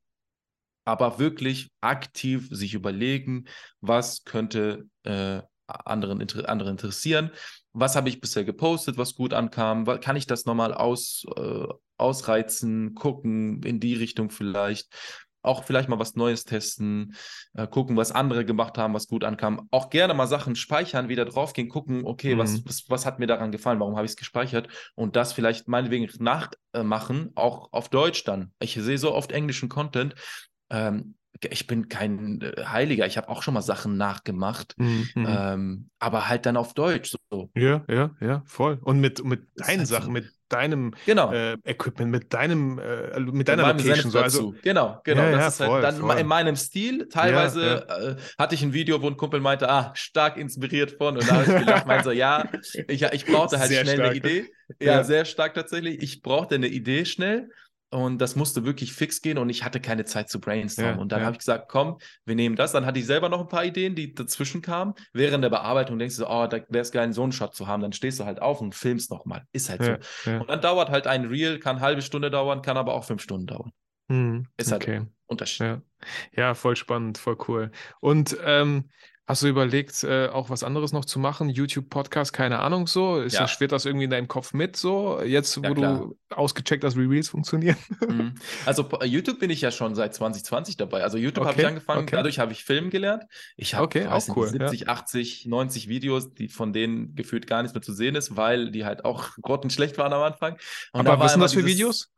Aber wirklich aktiv sich überlegen, was könnte äh, anderen, inter andere interessieren. Was habe ich bisher gepostet, was gut ankam? Kann ich das nochmal aus, äh, ausreizen, gucken, in die Richtung vielleicht? Auch vielleicht mal was Neues testen, äh, gucken, was andere gemacht haben, was gut ankam. Auch gerne mal Sachen speichern, wieder draufgehen, gucken, okay, was, Mhm. was, was hat mir daran gefallen, warum habe ich es gespeichert? Und das vielleicht meinetwegen nachmachen, auch auf Deutsch dann. Ich sehe so oft englischen Content. Ähm, ich bin kein äh, Heiliger, ich habe auch schon mal Sachen nachgemacht. Mhm, mhm. Ähm, aber halt dann auf Deutsch. So. Ja, ja, ja, voll. Und mit, mit deinen halt. Sachen, mit deinem Genau. äh, Equipment, mit deinem, äh, mit Mit deiner meinem Location. So. Also. Genau, genau. Ja, das ja, ist voll, halt dann voll. in meinem Stil. Teilweise Ja, Äh, hatte ich ein Video, wo ein Kumpel meinte, ah, stark inspiriert von. Und da habe ich gelacht, meinte so, ja, ich, ich brauchte halt Sehr schnell stark, eine ne? Idee. Ja. sehr stark tatsächlich. Ich brauchte eine Idee schnell. Und das musste wirklich fix gehen und ich hatte keine Zeit zu brainstormen. Ja, und dann ja. habe ich gesagt, komm, wir nehmen das. Dann hatte ich selber noch ein paar Ideen, die dazwischen kamen. Während der Bearbeitung denkst du so, oh, da wäre es geil, einen so einen Shot zu haben. Dann stehst du halt auf und filmst nochmal. Ist halt ja, so. Und dann dauert halt ein Reel, kann eine halbe Stunde dauern, kann aber auch fünf Stunden dauern. Mhm, Ist halt okay. Unterschied. Ja. ja, voll spannend, voll cool. Und ähm, hast du überlegt, äh, auch was anderes noch zu machen? YouTube, Podcast, keine Ahnung so? Ist Ja. das, schwirrt das irgendwie in deinem Kopf mit so? Jetzt, Ja, wo klar. du ausgecheckt hast, wie Reels funktionieren? Mhm. Also po- YouTube bin ich ja schon seit 2020 dabei. Also YouTube habe Okay, ich angefangen, okay. dadurch habe ich Film gelernt. Ich habe Okay, auch cool, 70, 80, 90 Videos, die von denen gefühlt gar nichts mehr zu sehen ist, weil die halt auch grottenschlecht waren am Anfang. Und Aber was sind das für dieses- Videos?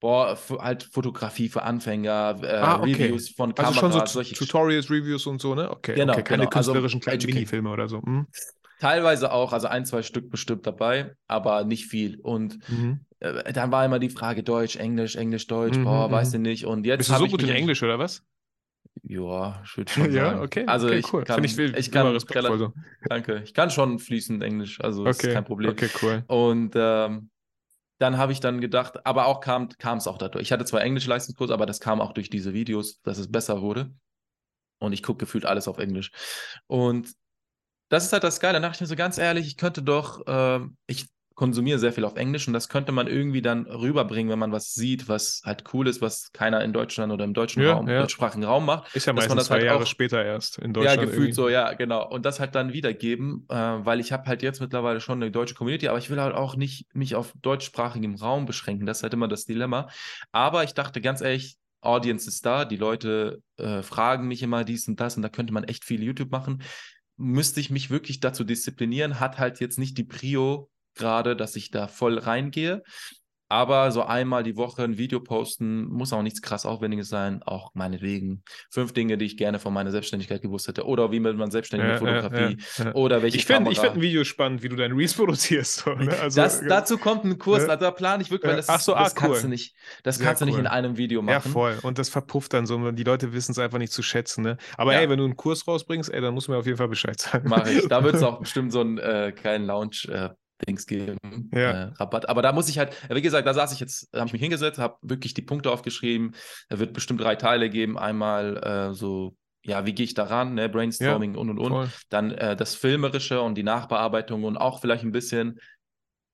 Boah, halt Fotografie für Anfänger, äh, Ah, okay. Reviews von Also Kameras, schon so solche Tutorials, Reviews und so, ne? Okay, Genau, okay. Keine genau. Also künstlerischen kleinen Educate. Minifilme oder so. Hm? Teilweise auch, also ein, zwei Stück bestimmt dabei, aber nicht viel. Und mhm. äh, dann war immer die Frage Deutsch, Englisch, Englisch, Deutsch, mhm, boah, weiß mhm. ich nicht. Und jetzt Bist du so gut in Englisch oder was? Ja, ich würde schon sagen. ja, okay. Also okay, ich cool. kann, ich, will, ich kann relativ, so. danke. Ich kann schon fließend Englisch, also okay. ist kein Problem. Okay, cool. Und ähm, dann habe ich dann gedacht, aber auch kam es auch dadurch. Ich hatte zwar Englisch-Leistungskurs, aber das kam auch durch diese Videos, dass es besser wurde. Und ich gucke gefühlt alles auf Englisch. Und das ist halt das Geile. Dann dachte ich mir so ganz ehrlich, ich könnte doch, äh, ich konsumiere sehr viel auf Englisch und das könnte man irgendwie dann rüberbringen, wenn man was sieht, was halt cool ist, was keiner in Deutschland oder im deutschen ja, Raum, ja. deutschsprachigen Raum macht. Ist ja meistens das zwei halt Jahre auch, später erst in Deutschland. Ja, gefühlt irgendwie. so, ja, genau. Und das halt dann wiedergeben, äh, weil ich habe halt jetzt mittlerweile schon eine deutsche Community, aber ich will halt auch nicht mich auf deutschsprachigem Raum beschränken. Das ist halt immer das Dilemma. Aber ich dachte ganz ehrlich, Audience ist da, die Leute äh, fragen mich immer dies und das und da könnte man echt viel YouTube machen. Müsste ich mich wirklich dazu disziplinieren, hat halt jetzt nicht die Prio gerade, dass ich da voll reingehe. Aber so einmal die Woche ein Video posten, muss auch nichts krass Aufwendiges sein. Auch meinetwegen fünf Dinge, die ich gerne von meiner Selbstständigkeit gewusst hätte. Oder wie man selbstständig ja, Fotografie. Ja, ja, oder welche Ich finde find ein Video spannend, wie du dein Reels produzierst. Ne? also, das, dazu kommt ein Kurs, also da plane ich wirklich, weil das, Ach so, das ah, cool. kannst du nicht, das kannst du nicht in einem Video machen. Ja, voll. Und das verpufft dann so. Die Leute wissen es einfach nicht zu schätzen. Ne? Aber ey, wenn du einen Kurs rausbringst, ey, dann musst du mir auf jeden Fall Bescheid sagen. Mache ich. Da wird es auch bestimmt so einen äh, kleinen Lounge äh, Dings geben, ja. äh, Rabatt. Aber da muss ich halt, wie gesagt, da saß ich jetzt, habe ich mich hingesetzt, habe wirklich die Punkte aufgeschrieben. Da wird bestimmt drei Teile geben. Einmal äh, so, ja, wie gehe ich daran, ne? Brainstorming ja, und und und. Voll. Dann äh, das Filmerische und die Nachbearbeitung und auch vielleicht ein bisschen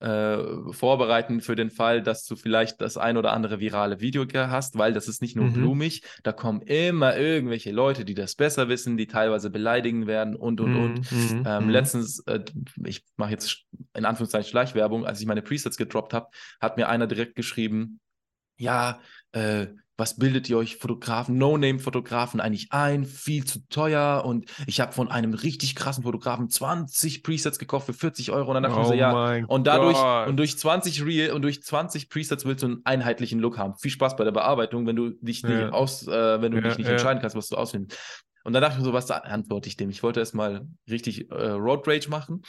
äh, vorbereiten für den Fall, dass du vielleicht das ein oder andere virale Video hast, weil das ist nicht nur mhm. blumig, da kommen immer irgendwelche Leute, die das besser wissen, die teilweise beleidigen werden und und mhm. und. Mhm. Ähm, mhm. letztens, äh, ich mache jetzt in Anführungszeichen Schleichwerbung, als ich meine Presets gedroppt habe, hat mir einer direkt geschrieben, ja, äh, was bildet ihr euch Fotografen, No-Name-Fotografen eigentlich ein? Viel zu teuer. Und ich habe von einem richtig krassen Fotografen 20 Presets gekauft für 40 Euro. Und dann dachte oh ich so, ja. Und dadurch, Gott. und durch 20 Real und durch 20 Presets willst du einen einheitlichen Look haben. Viel Spaß bei der Bearbeitung, wenn du dich ja. nicht aus, äh, wenn du ja, dich nicht ja. entscheiden kannst, was du auswählst. Und dann dachte ich mir so, was antworte ich dem? Ich wollte erstmal richtig äh, Road Rage machen.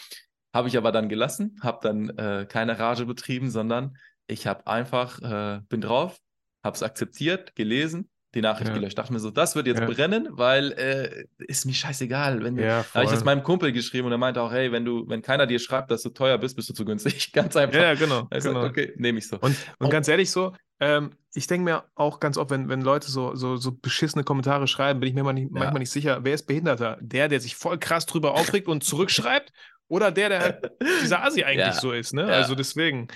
Habe ich aber dann gelassen, habe dann äh, keine Rage betrieben, sondern ich habe einfach, äh, bin drauf, habe es akzeptiert, gelesen, die Nachricht ja. gelöscht. Dachte mir so, das wird jetzt ja. brennen, weil äh, ist mir scheißegal. Wenn ja, da habe ich das meinem Kumpel geschrieben und er meinte auch, hey, wenn du, wenn keiner dir schreibt, dass du teuer bist, bist du zu günstig. Ganz einfach. Ja, genau. Also, genau. okay, nehme ich so. Und, und ganz ehrlich so, ähm, ich denke mir auch ganz oft, wenn, wenn Leute so, so, so beschissene Kommentare schreiben, bin ich mir manchmal nicht, manchmal nicht sicher, wer ist behinderter? Der, der sich voll krass drüber aufregt und zurückschreibt oder der, der halt dieser Asi eigentlich so ist, ne? Also deswegen,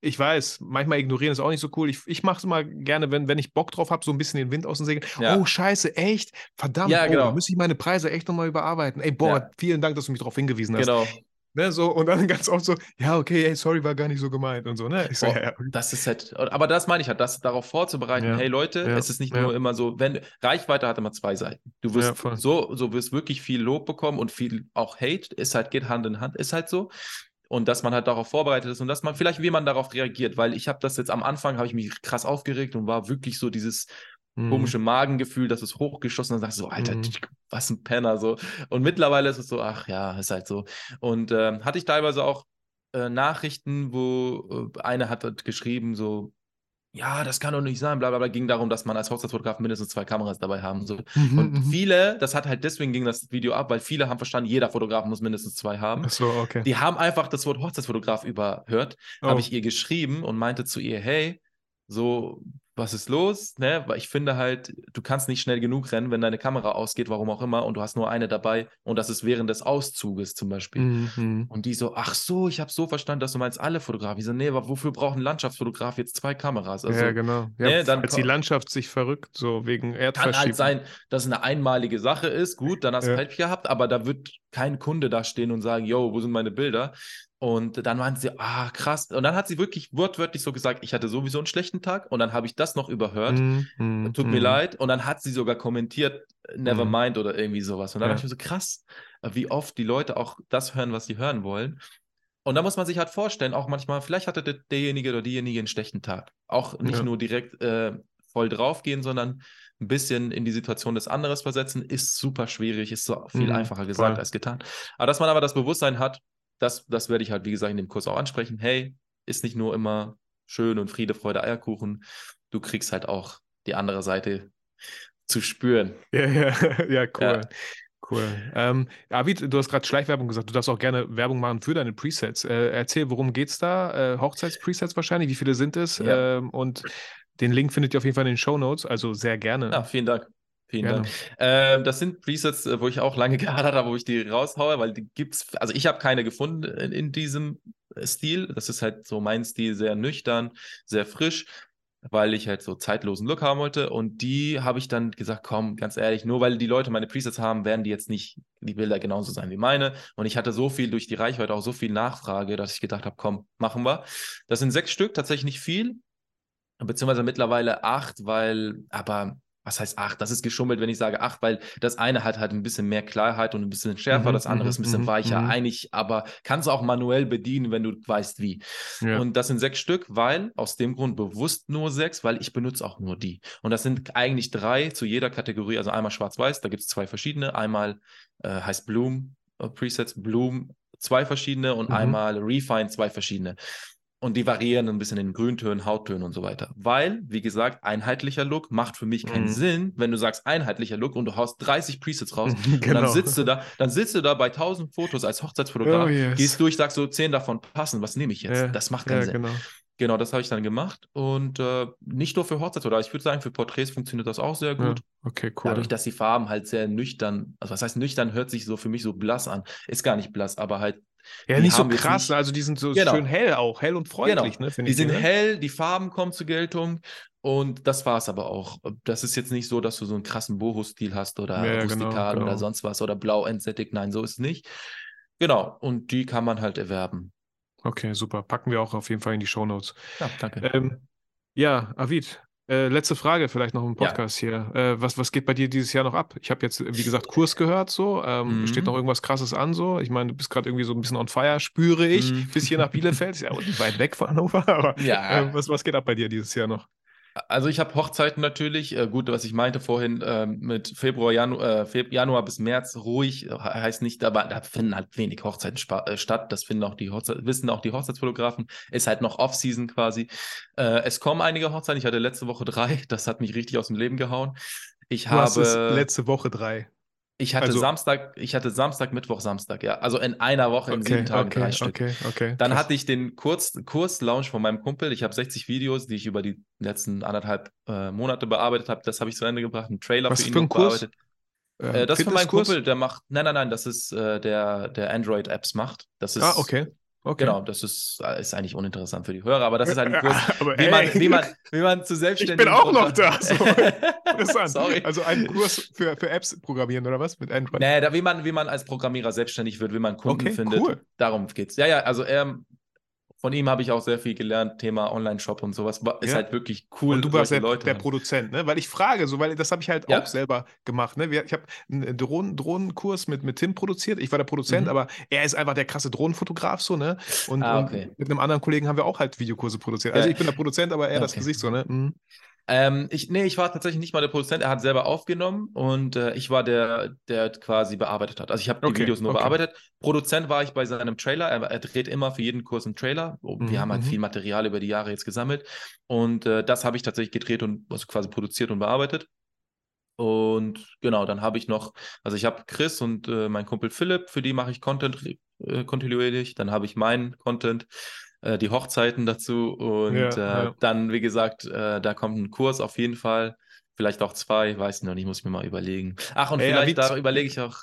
ich weiß, manchmal ignorieren ist auch nicht so cool. Ich, ich mache es mal gerne, wenn, wenn ich Bock drauf habe, so ein bisschen den Wind aus den Segeln. Ja. Oh, scheiße, echt? Verdammt, ja, genau. oh, muss ich meine Preise echt nochmal überarbeiten. Ey, boah, ja. vielen Dank, dass du mich darauf hingewiesen hast. Genau. Ne, so, und dann ganz oft so, ja, okay, ey, sorry, war gar nicht so gemeint und so, ne? So, oh, ja, Das ist halt, aber das meine ich halt, das darauf vorzubereiten, ja, hey Leute, ja, es ist nicht nur immer so, wenn, Reichweite hat immer zwei Seiten. Du wirst so, so wirst wirklich viel Lob bekommen und viel auch Hate, ist halt, geht Hand in Hand, ist halt so und dass man halt darauf vorbereitet ist und dass man vielleicht, wie man darauf reagiert, weil ich habe das jetzt am Anfang, habe ich mich krass aufgeregt und war wirklich so dieses mhm. komische Magengefühl, dass es hochgeschossen und sagst so, Alter, mhm. was ein Penner so. Und mittlerweile ist es so, ach ja, ist halt so. Und äh, hatte ich teilweise auch äh, Nachrichten, wo äh, eine hat halt geschrieben so, ja, das kann doch nicht sein, bla bla bla, ging darum, dass man als Hochzeitsfotograf mindestens zwei Kameras dabei haben soll. Mhm, und mhm. viele, das hat halt deswegen ging das Video ab, weil viele haben verstanden, jeder Fotograf muss mindestens zwei haben. Ach so, okay. Die haben einfach das Wort Hochzeitsfotograf überhört, oh. habe ich ihr geschrieben und meinte zu ihr, hey, so, was ist los? Ne? Weil ich finde halt, du kannst nicht schnell genug rennen, wenn deine Kamera ausgeht, warum auch immer, und du hast nur eine dabei und das ist während des Auszuges zum Beispiel. Mhm. Und die so, ach so, ich habe so verstanden, dass du meinst alle Fotografen. Ich so, nee, aber wofür braucht ein Landschaftsfotograf jetzt zwei Kameras? Also, ja, genau. Ja, ne, dann, als die Landschaft sich verrückt, so wegen Erdverschiebung. Kann halt sein, dass es eine einmalige Sache ist, gut, dann hast du ja. Pech gehabt, aber da wird kein Kunde da stehen und sagen, yo, wo sind meine Bilder? Und dann meinte sie, ah, krass. Und dann hat sie wirklich wortwörtlich so gesagt, ich hatte sowieso einen schlechten Tag. Und dann habe ich das noch überhört. Mm, mm, Tut mm. mir leid. Und dann hat sie sogar kommentiert, never mhm. mind oder irgendwie sowas. Und dann ja. dachte ich mir so, krass, wie oft die Leute auch das hören, was sie hören wollen. Und da muss man sich halt vorstellen, auch manchmal, vielleicht hatte derjenige oder diejenige einen schlechten Tag. Auch nicht ja. nur direkt äh, voll draufgehen, sondern ein bisschen in die Situation des anderen versetzen, ist super schwierig, ist so viel mhm, einfacher gesagt voll. als getan. Aber dass man aber das Bewusstsein hat, das, das werde ich halt, wie gesagt, in dem Kurs auch ansprechen. Hey, ist nicht nur immer schön und Friede, Freude, Eierkuchen. Du kriegst halt auch die andere Seite zu spüren. Ja, ja, ja, cool. Ja. Cool. Ähm, Avid, du hast gerade Schleichwerbung gesagt. Du darfst auch gerne Werbung machen für deine Presets. Äh, erzähl, worum geht's da? Äh, Hochzeitspresets wahrscheinlich. Wie viele sind es? Ja. Ähm, und den Link findet ihr auf jeden Fall in den Show Notes. Also sehr gerne. Ja, vielen Dank. Vielen Gerne. Dank. Äh, das sind Presets, äh, wo ich auch lange gehadert habe, wo ich die raushaue, weil die gibt's, also ich habe keine gefunden in, in, diesem Stil. Das ist halt so mein Stil, sehr nüchtern, sehr frisch, weil ich halt so zeitlosen Look haben wollte. Und die habe ich dann gesagt, komm, ganz ehrlich, nur weil die Leute meine Presets haben, werden die jetzt nicht die Bilder genauso sein wie meine. Und ich hatte so viel durch die Reichweite auch so viel Nachfrage, dass ich gedacht habe, komm, machen wir. Das sind sechs Stück, tatsächlich nicht viel beziehungsweise mittlerweile acht, weil, aber was heißt acht? Das ist geschummelt, wenn ich sage acht, weil das eine hat halt ein bisschen mehr Klarheit und ein bisschen schärfer, mhm, das andere ist ein bisschen mhm, weicher, mhm. einig, aber kannst du auch manuell bedienen, wenn du weißt wie. Ja. Und das sind sechs Stück, weil aus dem Grund bewusst nur sechs, weil ich benutze auch nur die. Und das sind eigentlich drei zu jeder Kategorie, also einmal schwarz-weiß, da gibt es zwei verschiedene, einmal äh, heißt Bloom äh, Presets, Bloom zwei verschiedene und mhm. einmal Refine zwei verschiedene. Und die variieren ein bisschen in Grüntönen, Hauttönen und so weiter. Weil, wie gesagt, einheitlicher Look macht für mich keinen mhm. Sinn, wenn du sagst einheitlicher Look und du haust 30 Presets raus genau. dann sitzt du da, dann sitzt du da bei 1000 Fotos als Hochzeitsfotograf, oh, yes. gehst durch, sagst so, 10 davon passen, was nehme ich jetzt? Ja. Das macht keinen ja, Sinn. Genau. Genau, das habe ich dann gemacht und äh, nicht nur für Hochzeitsfotos, ich würde sagen, für Porträts funktioniert das auch sehr gut. Ja, okay, cool. Dadurch, dass die Farben halt sehr nüchtern, also was heißt nüchtern, hört sich so für mich so blass an. Ist gar nicht blass, aber halt ja, nicht so krass, nicht... also die sind so genau. schön hell auch, hell und freundlich. Genau. Ne, die sind ne? hell, die Farben kommen zur Geltung und das war es aber auch. Das ist jetzt nicht so, dass du so einen krassen Boho-Stil hast oder ja, rustikal genau, genau. oder sonst was oder blau entsättigt. Nein, so ist es nicht. Genau, und die kann man halt erwerben. Okay, super. Packen wir auch auf jeden Fall in die Show Notes. Ja, danke. Ähm, ja, Avid, äh, letzte Frage vielleicht noch im Podcast ja. hier. Äh, was, was geht bei dir dieses Jahr noch ab? Ich habe jetzt, wie gesagt, Kurs gehört so. Ähm, mhm. Steht noch irgendwas krasses an so? Ich meine, du bist gerade irgendwie so ein bisschen on fire, spüre ich, mhm. bis hier nach Bielefeld. Ist ja weit weg von Hannover, aber ja. äh, was, was geht ab bei dir dieses Jahr noch? Also ich habe Hochzeiten natürlich, äh, gut, was ich meinte vorhin äh, mit Februar, Janu äh, Feb Januar bis März ruhig, heißt nicht, aber da finden halt wenig Hochzeiten äh, statt. Das finden auch die Hochzeit wissen auch die Hochzeitsfotografen. Ist halt noch Off-Season quasi. Äh, es kommen einige Hochzeiten. Ich hatte letzte Woche drei. Das hat mich richtig aus dem Leben gehauen. Ich du habe letzte Woche drei. Ich hatte also, Samstag, ich hatte Samstag, Mittwoch, Samstag, ja. Also in einer Woche, in okay, sieben Tagen okay, drei Stück. Okay, okay. Dann krass. hatte ich den Kurs, Kurs-Launch von meinem Kumpel. Ich habe 60 Videos, die ich über die letzten anderthalb äh, Monate bearbeitet habe. Das habe ich zu Ende gebracht. Einen Trailer Was für ihn für ein Kurs? bearbeitet. Äh, das ist für meinen Kumpel, der macht. Nein, nein, nein, das ist äh, der, der Android-Apps macht. Das ist, ah, okay. Okay. Genau, das ist, ist eigentlich uninteressant für die Hörer, aber das ist halt ein Kurs, wie, man, wie, man, wie man zu selbstständigen... Ich bin auch noch da. So. Interessant. Sorry. Also ein Kurs für, für Apps programmieren oder was mit Android? Nee, da, wie, man, wie man als Programmierer selbstständig wird, wie man Kunden okay, findet. Cool. Darum geht's. Ja, ja, also er von ihm habe ich auch sehr viel gelernt, Thema Online-Shop und sowas. Ist ja. halt wirklich cool. Und du warst der, der Produzent, ne? Weil ich frage, so, weil das habe ich halt ja. auch selber gemacht. Ne? Ich habe einen Drohnen Drohnenkurs mit, mit Tim produziert. Ich war der Produzent, mhm. aber er ist einfach der krasse Drohnenfotograf, so, ne? Und, ah, okay. und, mit einem anderen Kollegen haben wir auch halt Videokurse produziert. Also ich bin der Produzent, aber er okay. das Gesicht, so, ne? Mhm. Ähm, ich, nee, ich war tatsächlich nicht mal der Produzent, er hat selber aufgenommen und äh, ich war der, der quasi bearbeitet hat. Also ich habe die okay, Videos nur okay. bearbeitet. Produzent war ich bei seinem Trailer, er, er dreht immer für jeden Kurs einen Trailer. Oh, wir mhm. haben halt mhm. viel Material über die Jahre jetzt gesammelt und äh, das habe ich tatsächlich gedreht und also quasi produziert und bearbeitet. Und genau, dann habe ich noch, also ich habe Chris und äh, mein Kumpel Philipp, für die mache ich Content äh, kontinuierlich. Dann habe ich meinen Content äh, die Hochzeiten dazu und ja, äh, ja. dann, wie gesagt, äh, da kommt ein Kurs auf jeden Fall. Vielleicht auch zwei, weiß noch nicht, muss ich mir mal überlegen. Ach, und Ey, vielleicht da überlege ich auch.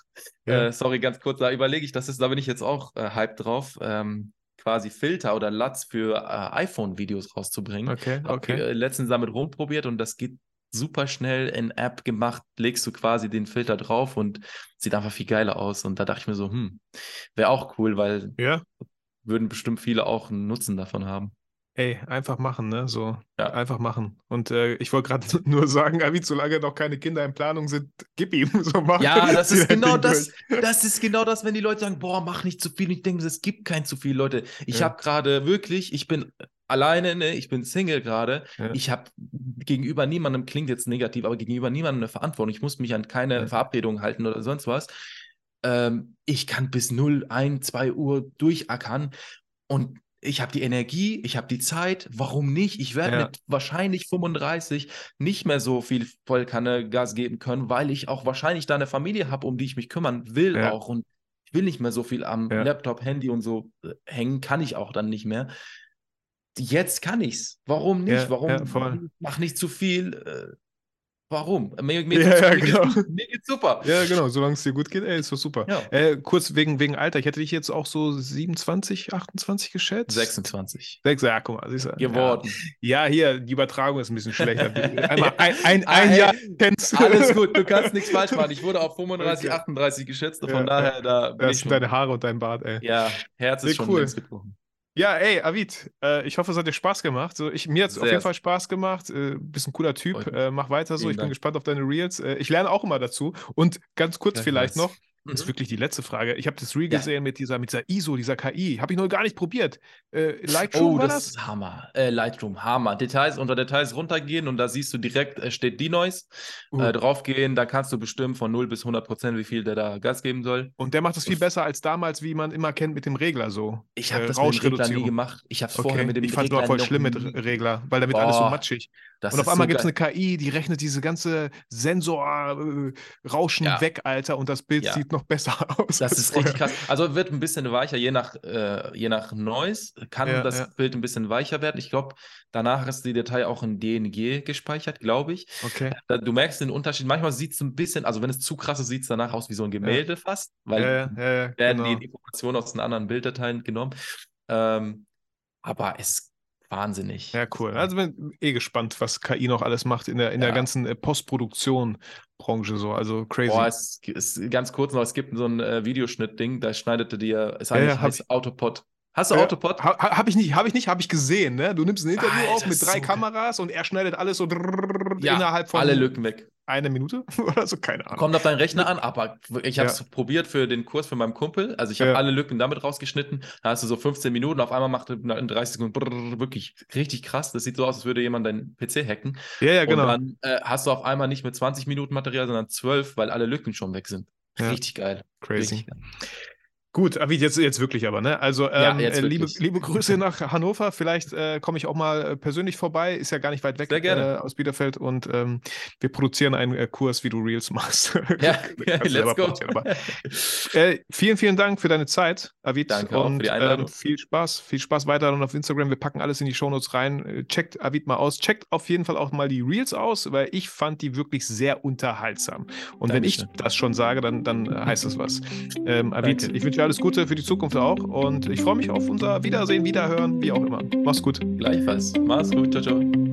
Äh, sorry, ganz kurz, da überlege ich, das ist, da bin ich jetzt auch äh, hype drauf, ähm, quasi Filter oder LUTs für äh, iPhone-Videos rauszubringen. Okay, okay. Hab, letztens damit rumprobiert und das geht super schnell in App gemacht, legst du quasi den Filter drauf und sieht einfach viel geiler aus. Und da dachte ich mir so, hm, wäre auch cool, weil ja würden bestimmt viele auch einen Nutzen davon haben. Ey, einfach machen, ne? So, ja. einfach machen. Und äh, ich wollte gerade nur sagen, Avi, solange noch keine Kinder in Planung sind, gib ihm so machen. Ja, das ist genau das. Durch. Das ist genau das, wenn die Leute sagen, boah, mach nicht zu viel. Ich denke, es gibt kein zu viel, Leute. Ich ja. habe gerade wirklich, ich bin alleine, ne? ich bin Single gerade. Ja. Ich habe gegenüber niemandem, klingt jetzt negativ, aber gegenüber niemandem eine Verantwortung. Ich muss mich an keine ja. Verabredung halten oder sonst was. Ähm, ich kann bis 0, 1, 2 Uhr durchackern und ich habe die Energie, ich habe die Zeit, warum nicht? Ich werde ja. mit wahrscheinlich 35 nicht mehr so viel Vollkanne Gas geben können, weil ich auch wahrscheinlich da eine Familie habe, um die ich mich kümmern will ja. auch. Und ich will nicht mehr so viel am ja. Laptop, Handy und so äh, hängen, kann ich auch dann nicht mehr. Jetzt kann ich's. Warum nicht? Warum mach nicht zu viel? Warum? Mir, mir, ja, ja, genau. geht's, mir, geht's, super. Ja, genau. Solange es dir gut geht, ey, ist doch super. Ja. Äh, kurz wegen, wegen Alter. Ich hätte dich jetzt auch so 27, 28 geschätzt. 26. Sechs, ja, guck mal. Siehst du, Geworden. Ja. ja, hier, die Übertragung ist ein bisschen schlechter. Einmal ein, ein, ein ah, Jahr kennst du. Alles gut, du kannst nichts falsch machen. Ich wurde auf 35, okay. 38 geschätzt. Von daher, da bin das ich. Sind deine Haare und dein Bart, ey. Ja, Herz ist Sehr schon cool. gebrochen. Ja, ey, Avid, äh, ich hoffe, es hat dir Spaß gemacht. So, ich, mir hat es auf jeden Fall Spaß gemacht. Äh, bist ein cooler Typ. Äh, mach weiter so. Vielen ich bin Dank. gespannt auf deine Reels. Äh, ich lerne auch immer dazu. Und ganz kurz ja, vielleicht noch, das ist mhm. wirklich die letzte Frage. Ich habe das Reel ja. gesehen mit dieser, mit dieser ISO, dieser KI. Habe ich noch gar nicht probiert. Äh, Lightroom oh, war das? ist Hammer. Äh, Lightroom, Hammer. Details unter Details runtergehen und da siehst du direkt, äh, steht Denoise. Uh. Äh, draufgehen, da kannst du bestimmen von 0 bis 100 Prozent, wie viel der da Gas geben soll. Und der macht das viel besser als damals, wie man immer kennt mit dem Regler so. Ich habe äh, das mit dem Regler nie gemacht. Ich habe es okay. vorher mit dem ich Regler Ich fand es voll schlimm mit Regler, weil damit Boah. alles so matschig. Das und auf einmal so gibt es eine KI, die rechnet diese ganze Sensorrauschen äh, ja. weg, Alter, und das Bild ja. sieht noch besser aus. Das ist richtig krass. Also wird ein bisschen weicher, je nach, äh, je nach Noise kann ja, das Bild ein bisschen weicher werden. Ich glaube, danach ist die Datei auch in DNG gespeichert, glaube ich. Okay. Du merkst den Unterschied. Manchmal sieht es ein bisschen, also wenn es zu krass ist, sieht es danach aus wie so ein Gemälde fast, weil werden genau. die Informationen aus den anderen Bilddateien genommen. Ähm, aber es Wahnsinnig. Ja, cool. Also bin eh gespannt, was KI noch alles macht in der, in ja. der ganzen äh, Postproduktion-Branche so. Also crazy. Boah, es ist ganz kurz noch, es gibt so ein äh, Videoschnitt-Ding, da schneidete dir, es heißt, ja, heißt Autopod. Hast du äh, Autopod? Ha, habe ich nicht, habe ich nicht, habe ich gesehen, ne? Du nimmst ein Interview Alter, auf mit drei so Kameras und er schneidet alles so ja, innerhalb von alle Lücken weg eine Minute oder so, keine Ahnung. Kommt auf deinen Rechner an, aber ich habe es ja. probiert für den Kurs für meinen Kumpel. Also ich habe ja. alle Lücken damit rausgeschnitten. Da hast du so 15 Minuten, auf einmal macht er in 30 Sekunden brrr, wirklich richtig krass. Das sieht so aus, als würde jemand deinen PC hacken. Ja, ja, genau. Und dann äh, hast du auf einmal nicht mit 20 Minuten Material, sondern 12, weil alle Lücken schon weg sind. Richtig geil. Crazy. Richtig geil. Gut, aber jetzt, jetzt wirklich aber, ne? Also ähm, ja, liebe, liebe Grüße nach Hannover. Vielleicht äh, komme ich auch mal äh, persönlich vorbei. Ist ja gar nicht weit weg äh, aus Bielefeld und ähm, wir produzieren einen äh, Kurs, wie du Reels machst. Ja, ja let's go. Aber, äh, vielen, vielen Dank für deine Zeit, Avid. Danke und, für die Einladung. Ähm, viel Spaß, viel Spaß weiter und auf Instagram. Wir packen alles in die Shownotes rein. Äh, checkt Avid mal aus. Checkt auf jeden Fall auch mal die Reels aus, weil ich fand die wirklich sehr unterhaltsam. Und Dankeschön. wenn ich das schon sage, dann, dann heißt das was. Ähm, Avid, ich wünsche dir alles Gute für die Zukunft. Auch. Und ich freue mich auf unser Wiedersehen, Wiederhören, wie auch immer. Mach's gut. Gleichfalls. Mach's gut. Ciao, ciao.